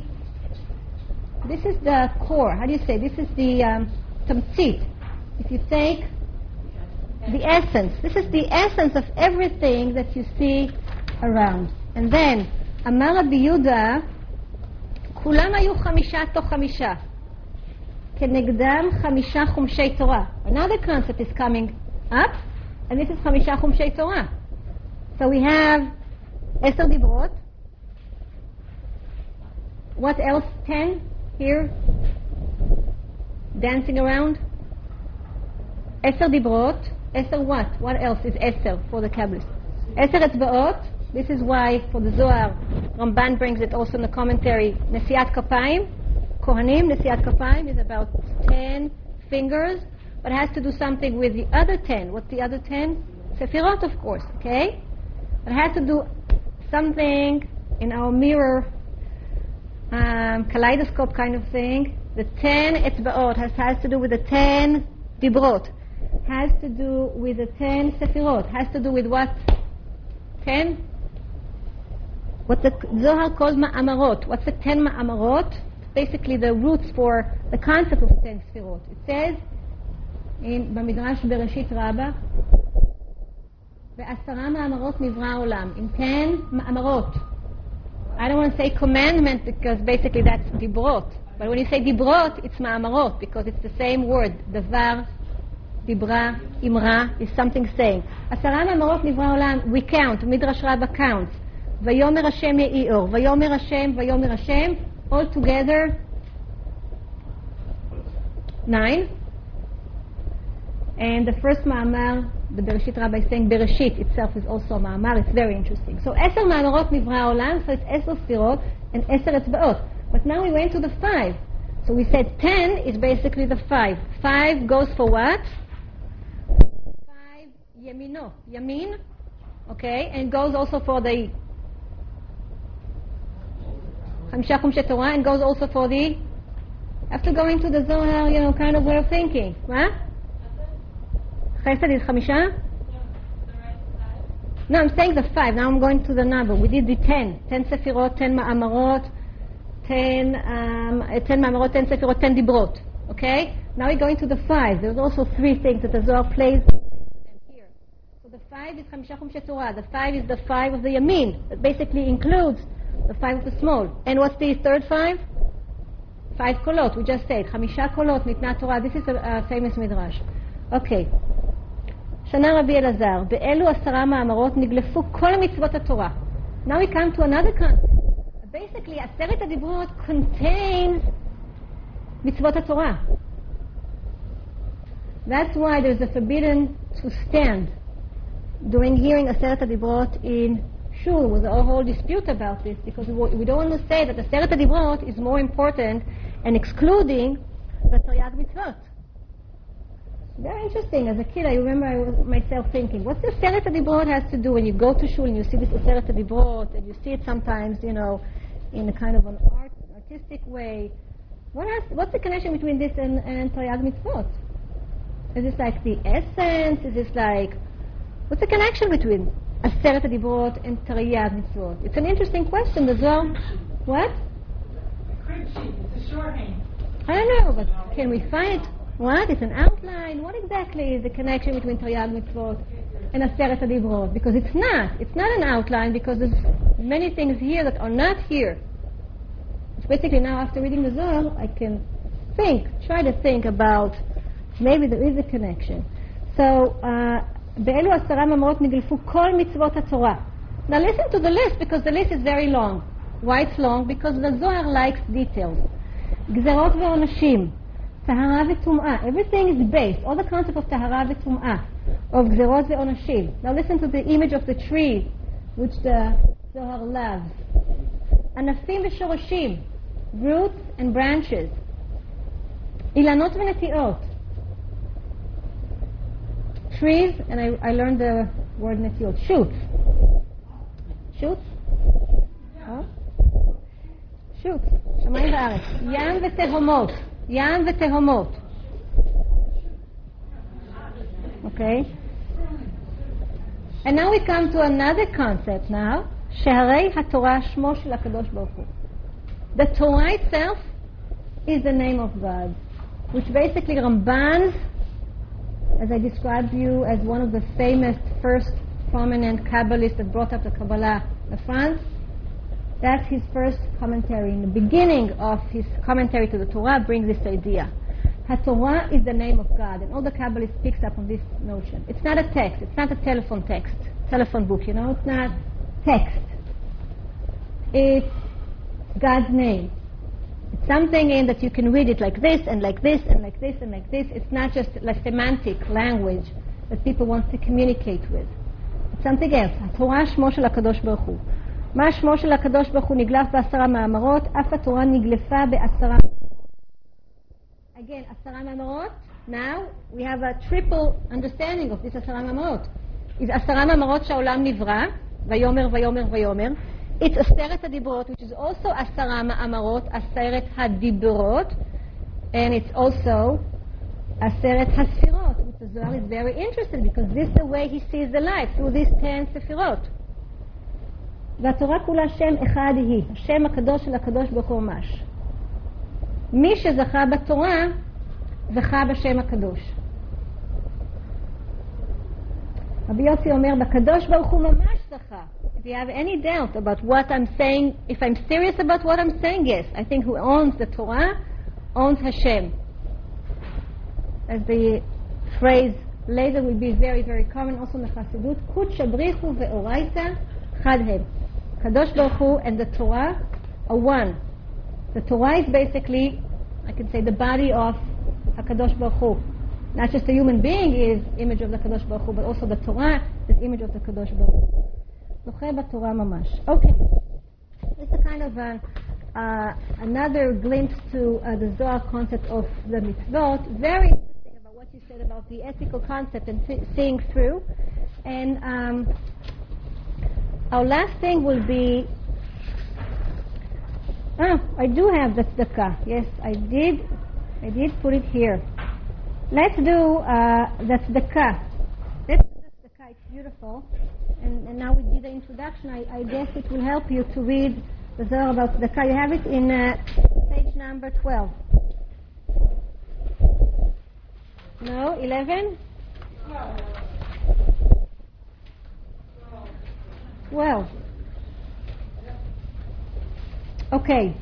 this is the core. How do you say? This is the um, תמצית. If you take the essence, this is the essence of everything that you see around. And then, אמר רבי יהודה, כולם היו חמישה תוך חמישה. כנגדם חמישה חומשי תורה. Another concept is coming up, and this is חמישה חומשי תורה. So we have עשר דיברות. What else? Ten here? Dancing around? עשר דיברות. Eser what? What else is Eser for the Kabbalists? Eser etzbaot. This is why for the Zohar, Ramban brings it also in the commentary. Nesiat kapayim, kohanim. Nesiat kapayim is about ten fingers, but has to do something with the other ten. What's the other ten? Sefirot, of course. Okay, but has to do something in our mirror, um, kaleidoscope kind of thing. The ten etzbaot has has to do with the ten dibrot Has to do with the 10 sefirot. Has to do with what? 10? What the Zohar calls ma'amarot. What's the 10 ma'amarot? basically the roots for the concept of ten sfirot. It says in במדרש בראשית רבה, בעשרה מאמרות נברא העולם, in ten מאמרות. I don't want to say commandment because basically that's דיברות, but when you say דיברות, it's מאמרות because it's the same word, דבר, דיברה, אמרה, is something saying. עשרה מאמרות נברא העולם, we count, מדרש רבה counts. ויאמר השם יהי אור, ויאמר השם, ויאמר השם, all together nine. And the first ma'amar, the Bereshit Rabbi is saying Bereshit itself is also a ma'amar. It's very interesting. So עשר מאמרות נברא העולם, so it's עשר ספירות and עשר אצבעות. But now we went to the five. So we said ten is basically the five. Five goes for what? Yemino, Yamin, okay, and goes also for the Hamshach Humshet Torah and goes also for the after going to the Zohar, you know, kind of way of thinking, huh? Chesed is Hamisha? No, I'm saying the five. Now I'm going to the number. We did the ten. Ten Sefirot, ten Ma'amarot, ten, um, uh, ten Ma'amarot, ten Sefirot, ten Dibrot. Okay? Now we're going to the five. There's also three things that the Zohar plays five is חמישה חומשי תורה. The five is the five of the yamin. That basically includes the five of the small. And what's the third five? Five kolot, we just said. חמישה קולות ניתנה תורה. This is a, a famous midrash. Okay. שנה רבי אלעזר, באלו עשרה מאמרות נגלפו כל מצוות התורה. Now we come to another concept. Basically, עשרת הדיברות contains מצוות התורה. That's why there's a forbidden to stand during hearing Aseret HaDibrot in Shul was a whole dispute about this because we don't want to say that Aseret HaDibrot is more important and excluding the Taryag Mitzvot. Very interesting. As a kid, I remember I was myself thinking, what's the Aseret HaDibrot has to do when you go to Shul and you see this Aseret HaDibrot and you see it sometimes, you know, in a kind of an art, artistic way. What has, what's the connection between this and, and Taryag Mitzvot? Is this like the essence? Is this like what's the connection between Aseret Adibrot and Taryag Mitzvot? It's an interesting question. The Zohar, what? It's a shorthand. I don't know, but can we find what? It's an outline. What exactly is the connection between Taryag Mitzvot and Aseret Adibrot? Because it's not. It's not an outline because there's many things here that are not here. It's basically now after reading the Zohar, I can think, try to think about maybe there is a connection. So, uh, באלו עשרה מאמרות נגלפו כל מצוות התורה. Now listen to the list because the list is very long. Why it's long? Because the Zohar likes details. גזרות ועונשים, טהרה וטומאה. Everything is based, all the concept of טהרה וטומאה, of גזרות ועונשים. Now listen to the image of the tree, which the Zohar loves. ענפים ושורשים, roots and branches. אילנות ונטיעות, Trees, and I, I learned the word נטיעות, shoots. shoots? Huh? shoots, שמיים וארץ. ים ותהומות. ים ותהומות. Okay? And now we come to another concept now, שהרי התורה שמו של הקדוש ברוך הוא. The Torah itself is the name of God, which basically Ramban's, as I described you as one of the famous first prominent Kabbalists that brought up the Kabbalah in France, that's his first commentary. In the beginning of his commentary to the Torah brings this idea. HaTorah is the name of God, and all the Kabbalists picks up on this notion. It's not a text. It's not a telephone text, telephone book. You know, it's not text. It's God's name. It's something in that you can read it like this and like this and like this and like this. It's not just like semantic language that people want to communicate with. It's something else. התורה שמו של הקדוש ברוך הוא. מה שמו של הקדוש ברוך הוא נגלף בעשרה מאמרות, אף התורה נגלפה בעשרה Again, עשרה מאמרות. Now we have a triple understanding of this עשרה מאמרות. Is עשרה מאמרות שהעולם נברא, ויאמר ויאמר ויאמר. It's עשרת הדיברות, which is also עשרה מאמרות, עשרת הדיברות, and it's also עשרת הספירות, which Zohar is very interested because this is the way he sees the life, through these ten ספירות. והתורה כולה שם אחד היא, השם הקדוש של הקדוש ברוך הוא ממש. מי שזכה בתורה, זכה בשם הקדוש. רבי יוסי אומר, בקדוש ברוך הוא ממש זכה. If you have any doubt about what I'm saying, if I'm serious about what I'm saying, yes. I think who owns the Torah owns Hashem. As the phrase later will be very, very common also in the Chassidut, Kudsha Brich Hu ve'oraita chadhem. Kadosh Baruch Hu and the Torah are one. The Torah is basically, I can say, the body of HaKadosh Baruch Hu. Not just the human being is image of the Kadosh Baruch Hu, but also the Torah is image of the Kadosh Baruch Hu. זוכה בתורה ממש. Okay. This is a kind of a, uh, another glimpse to uh, the Zohar concept of the mitzvot. Very interesting about what you said about the ethical concept and th- seeing through. And um, our last thing will be. Ah, I do have the tzedakah. Yes, I did. I did put it here. Let's do uh, the tzedakah. Let's do the tzedakah. It's beautiful. And, and now we did the introduction. I, I guess it will help you to read the Zohar about. You have it in uh, page number 12. No, 11? 12. Okay.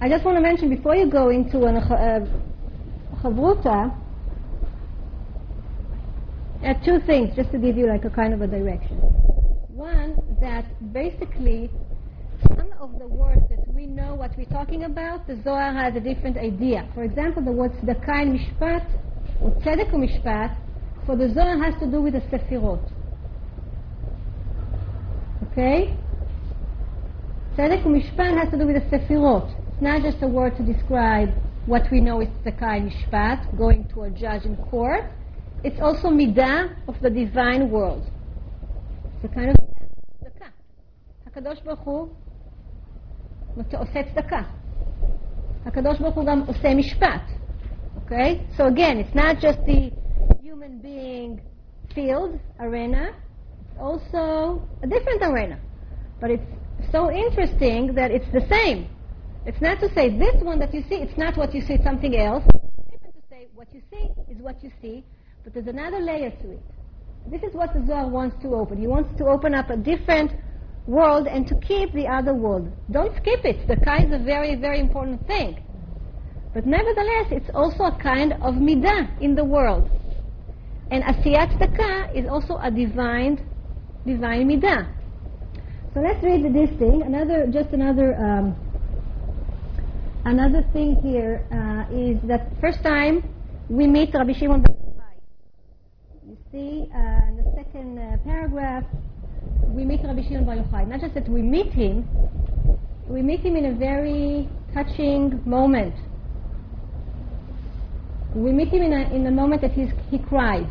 I just want to mention before you go into an uh, Chavruta, are two things, just to give you like a kind of a direction. One, that basically some of the words that we know what we're talking about, the Zohar has a different idea. For example, the words tzedakah and mishpat, or tzedek mishpat, for the Zohar has to do with the sefirot. Okay? Tzedek mishpat has to do with the sefirot. It's not just a word to describe what we know is tzedakah and mishpat, going to a judge in court It's also midah of the divine world. It's a kind of tzedakah. הקדוש ברוך הוא עושה צדקה. הקדוש ברוך הוא גם עושה משפט. Okay? So again, it's not just the human being field, arena, it's also a different arena. But it's so interesting that it's the same. It's not to say this one that you see, it's not what you see, it's something else. It's different to say what you see is what you see, but there's another layer to it. This is what the Zohar wants to open. He wants to open up a different world and to keep the other world. Don't skip it. The Ka is a very, very important thing. But nevertheless, it's also a kind of midah in the world. And asiyat tzedakah is also a divine, divine midah. So let's read this thing. Another, just another, um, another thing here uh, is that first time we meet Rabbi Shimon see, uh, in the second uh, paragraph, we meet Rabbi Shimon Bar Yochai. Not just that we meet him, we meet him in a very touching moment. We meet him in a, in a moment that he's, he cries.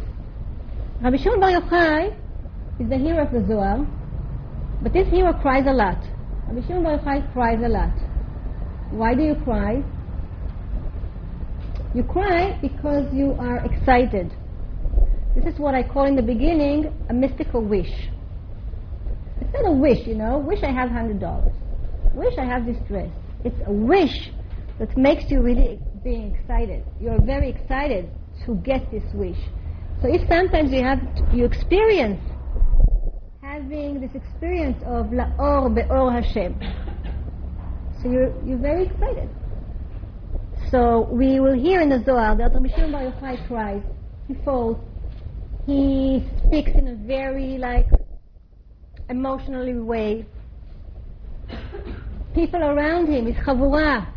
Rabbi Shimon Bar Yochai is the hero of the Zohar, but this hero cries a lot. Rabbi Shimon Bar Yochai cries a lot. Why do you cry? You cry because you are excited. This is what I call in the beginning a mystical wish. It's not a wish, you know. Wish I have hundred dollars. Wish I have this dress. It's a wish that makes you really being excited. You're very excited to get this wish. So if sometimes you have you experience having this experience of la'or be'or Hashem, so you're you're very excited. So we will hear in the Zohar that Rabbi Shimon Bar Yochai cries, he falls, he speaks in a very like emotionally way. People around him, his chavurah,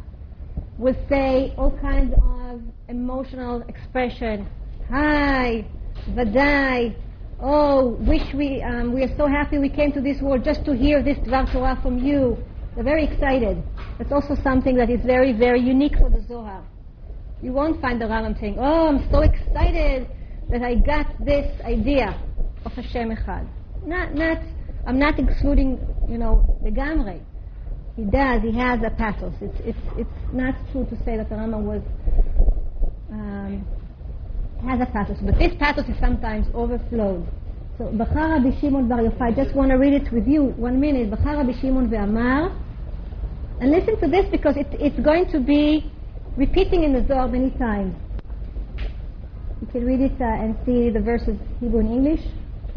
will say all kinds of emotional expression. Hi, vadai. Oh, wish we um, we are so happy we came to this world just to hear this Dvar Torah from you. They're very excited. That's also something that is very, very unique for the Zohar. You won't find the Rambam saying, "Oh, I'm so excited that I got this idea of Hashem Echad." Not, not. I'm not excluding, you know, the Gamre. He does. He has a pathos. It's, it's, it's not true to say that the Rama was um, has a pathos, but this pathos is sometimes overflowed. So, Rabbi Shimon Bar Yochai, I just want to read it with you, one minute. Rabbi Shimon ve'amar, and listen to this because it, it's going to be repeating in the Zohar many times. You can read it uh, and see the verses Hebrew and English.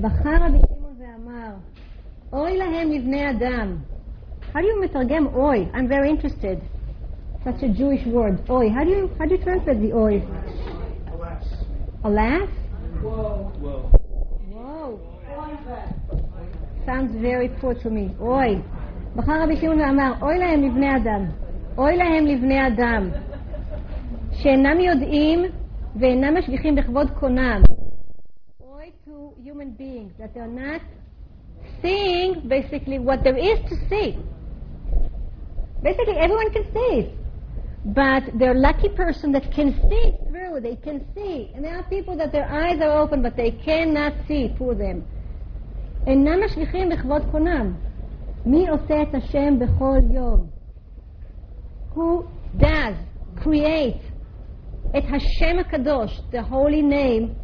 Bachar Rabbi Shimon ve'amar, Oy lahem livnei adam. How do you מתרגם oy? I'm very interested. Such a Jewish word, oy. How do you how do you translate the oy? Alas. Alas? Whoa. Whoa. Whoa. What is that? Sounds very poor to me. אוי. בחר רבי שמעון ואמר, אוי להם לבני אדם. אוי להם לבני אדם. שאינם יודעים ואינם משגיחים בכבוד קונם. Oy to human beings that they're not seeing basically what there is to see. Basically everyone can see it. But they're lucky person that can see through, they can see. And there are people that their eyes are open but they cannot see, poor them. אינם משגיחים בכבוד קונם. מי עושה את השם בכל יום? Who does create את השם הקדוש, the holy name,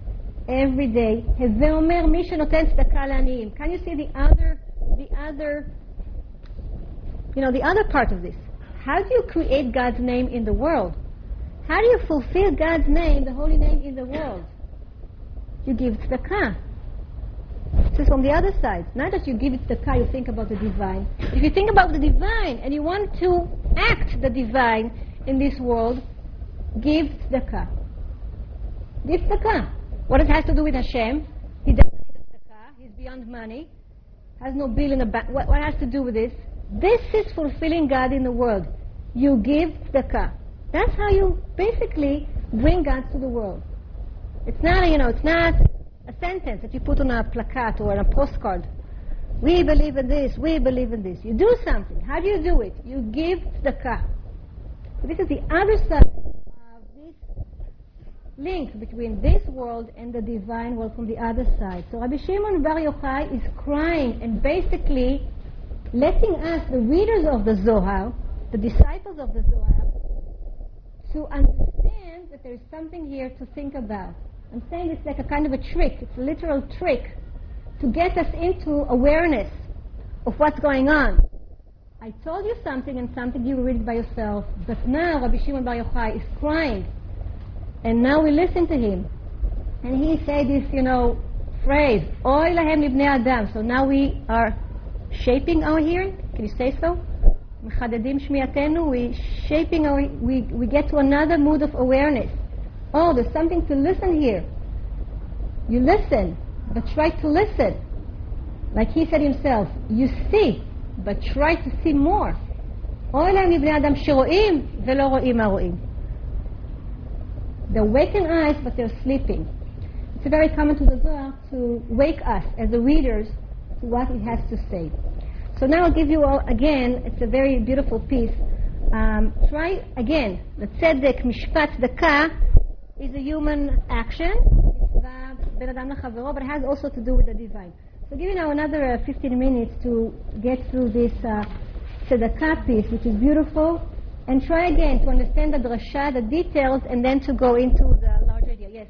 every day, הווה אומר מי שנותן צדקה לעניים. Can you see the other, the other, you know, the other part of this? How do you create God's name in the world? How do you fulfill God's name, the holy name in the world? You give tzedakah. This is from the other side. Not that you give it tzedakah, you think about the divine. If you think about the divine and you want to act the divine in this world, give tzedakah. Give tzedakah. What it has to do with Hashem? He doesn't need tzedakah. He's beyond money. Has no bill in the bank. What, what has to do with this? This is fulfilling God in the world. You give tzedakah. That's how you basically bring God to the world. It's not, you know, it's not a sentence that you put on a placard or a postcard. We believe in this, we believe in this. You do something. How do you do it? You give tzedakah. So this is the other side link between this world and the divine world from the other side. So Rabbi Shimon Bar Yochai is crying and basically letting us, the readers of the Zohar, the disciples of the Zohar, to understand that there is something here to think about. I'm saying it's like a kind of a trick, it's a literal trick to get us into awareness of what's going on. I told you something and something you read by yourself, but now Rabbi Shimon Bar Yochai is crying, and now we listen to him. And he said this, you know, phrase, Oy lahem libnei adam. So now we are shaping our hearing. Can you say so? מחדדים שמיעתנו, we shaping our, we, we get to another mood of awareness. Oh, there's something to listen here. You listen, but try to listen. Like he said himself, you see, but try to see more. אוי להם מבני אדם שרואים ולא רואים מה רואים. They're waking eyes, but they're sleeping. It's very common to the Zohar to wake us as the readers to what he has to say. So now I'll give you all, again, it's a very beautiful piece. Um, try again, the tzedek, mishpat, daka is a human action, בין אדם לחברו, but it has also to do with the divine. So give you now another uh, 15 minutes to get through this uh, tzedakah piece, which is beautiful, and try again to understand the drasha, the details, and then to go into the larger idea. Yes?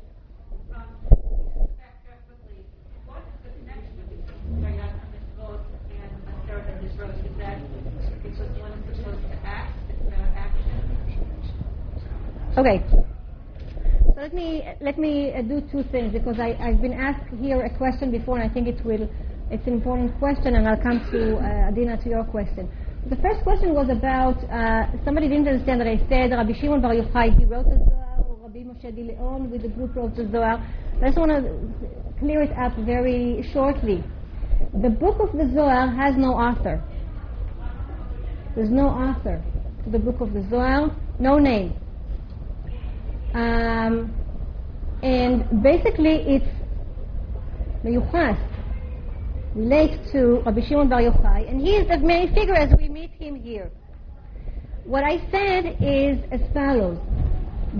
Okay. So let me let me uh, do two things because I, I've been asked here a question before, and I think it will it's an important question, and I'll come to uh, Adina to your question. The first question was about uh, somebody didn't understand that I said Rabbi Shimon Bar Yochai he wrote the Zohar, or Rabbi Moshe de Leon with the group wrote the Zohar. I just want to clear it up very shortly. The book of the Zohar has no author. There's no author to the book of the Zohar, no name. Um, and basically, it's Meyuchas relates to Rabbi Shimon Bar Yochai, and he is the main figure as we meet him here. What I said is as follows: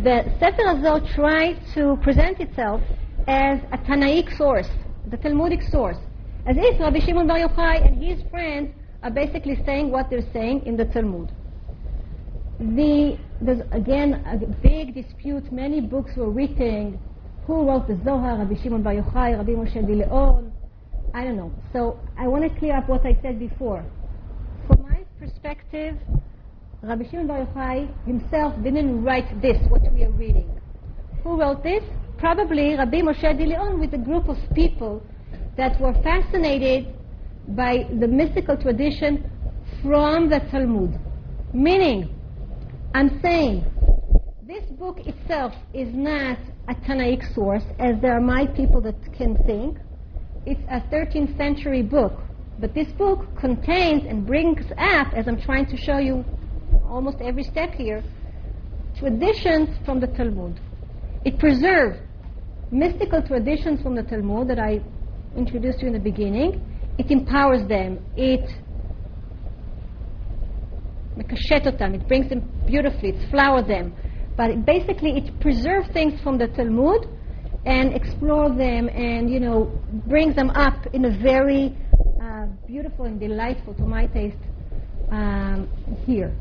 the Sefer HaZohar tries to present itself as a Tanaic source, the Talmudic source, as if Rabbi Shimon Bar Yochai and his friends are basically saying what they're saying in the Talmud. The, there's again a big dispute. Many books were written. Who wrote the Zohar? Rabbi Shimon Bar Yochai, Rabbi Moshe de Leon. I don't know. So I want to clear up what I said before. From my perspective, Rabbi Shimon Bar Yochai himself didn't write this, what we are reading. Who wrote this? Probably Rabbi Moshe de Leon with a group of people that were fascinated by the mystical tradition from the Talmud. Meaning, I'm saying this book itself is not a Tanaic source, as there are my people that can think It's a 13th century book. But this book contains and brings up, as I'm trying to show you almost every step here, traditions from the Talmud. It preserves mystical traditions from the Talmud that I introduced you in the beginning. It empowers them. It מקשט אותם, it brings them beautifully, it flowers them. But it basically, it preserves things from the Talmud and explore them and, you know, brings them up in a very uh, beautiful and delightful, to my taste, um, here.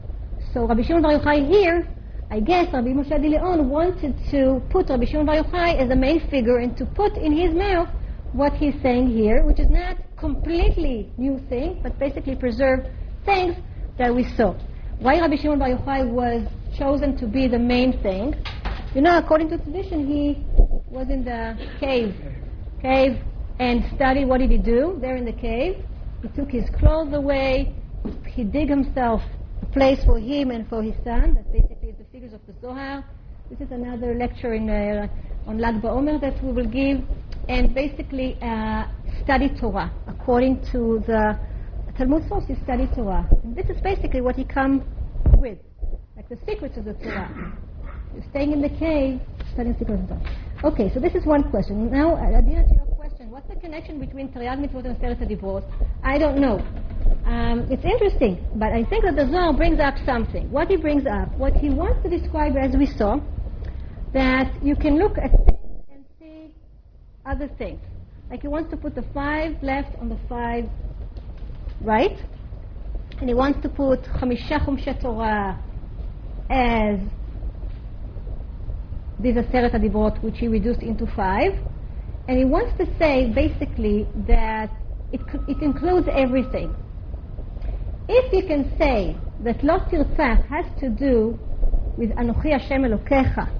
So Rabbi Shimon Bar Yochai here, I guess Rabbi Moshe Leon wanted to put Rabbi Shimon Bar Yochai as the main figure and to put in his mouth what he's saying here, which is not completely new thing, but basically preserved things that we saw. Why Rabbi Shimon Bar Yochai was chosen to be the main thing? You know, according to tradition, he was in the cave, cave, and studied. What did he do there in the cave? He took his clothes away. He dig himself a place for him and for his son. That basically is the figures of the Zohar. This is another lecture in, uh, on Lag BaOmer that we will give, and basically uh, study Torah according to the Talmud source. Study Torah. And this is basically what he come with, like the secrets of the Torah. Staying in the cave, studying the secrets of Torah. Okay, so this is one question. Now, uh, Adina, to your question, what's the connection between Taryag Mitzvot and Aseret Adibrot? I don't know. Um, it's interesting, but I think that the Zohar brings up something. What he brings up, what he wants to describe, as we saw, that you can look at things and see other things. Like he wants to put the five left on the five right, and he wants to put Chamisha Chumshe Torah as these Aseret Adibrot, which he reduced into five, and he wants to say basically that it, it includes everything. If you can say that Lo Tirtzach has to do with Anochi Hashem Elokecha,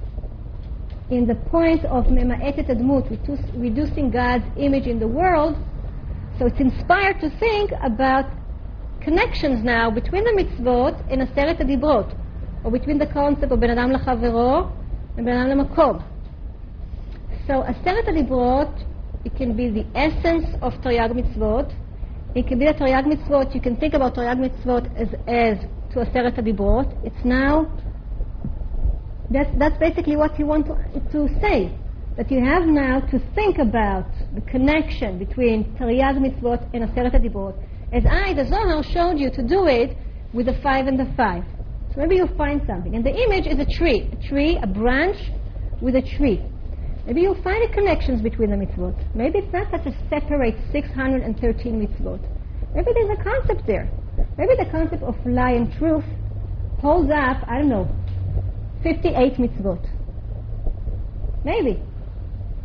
in the point of Mema'etet Admut, reducing God's image in the world, so it's inspired to think about connections now between the mitzvot and Aseret Adibrot, or between the concept of Adam Lachavero Ben Adam Lamakom. So Aseret Adibrot, it can be the essence of Taryag Mitzvot. It can be a Taryag Mitzvot. You can think about Taryag Mitzvot as, as to Aseret Adibrot. It's now, that's, that's basically what you want to, to say. That you have now to think about the connection between Taryag Mitzvot and Aseret Adibrot. As I, the Zohar, showed you to do it with the five and the five. So maybe you'll find something. And the image is a tree. A tree, a branch with a tree. Maybe you'll find the connections between the mitzvot. Maybe it's not such a separate 613 mitzvot. Maybe there's a concept there. Maybe the concept of lie and truth holds up, I don't know, 58 mitzvot. Maybe.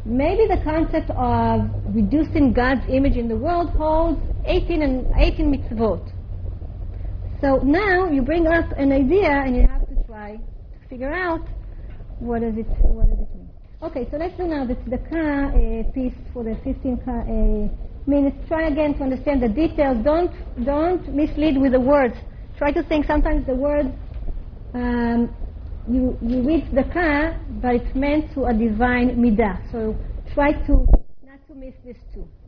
Maybe the concept of reducing God's image in the world holds 18 and 18 mitzvot. So now you bring up an idea and you have to try to figure out what does it what does it mean. Okay, so let's do now the tzedakah uh, piece for the 15 uh, minutes. Try again to understand the details. Don't don't mislead with the words. Try to think. Sometimes the words um, you you read tzedakah, but it's meant to a divine midah. So try to not to miss this too.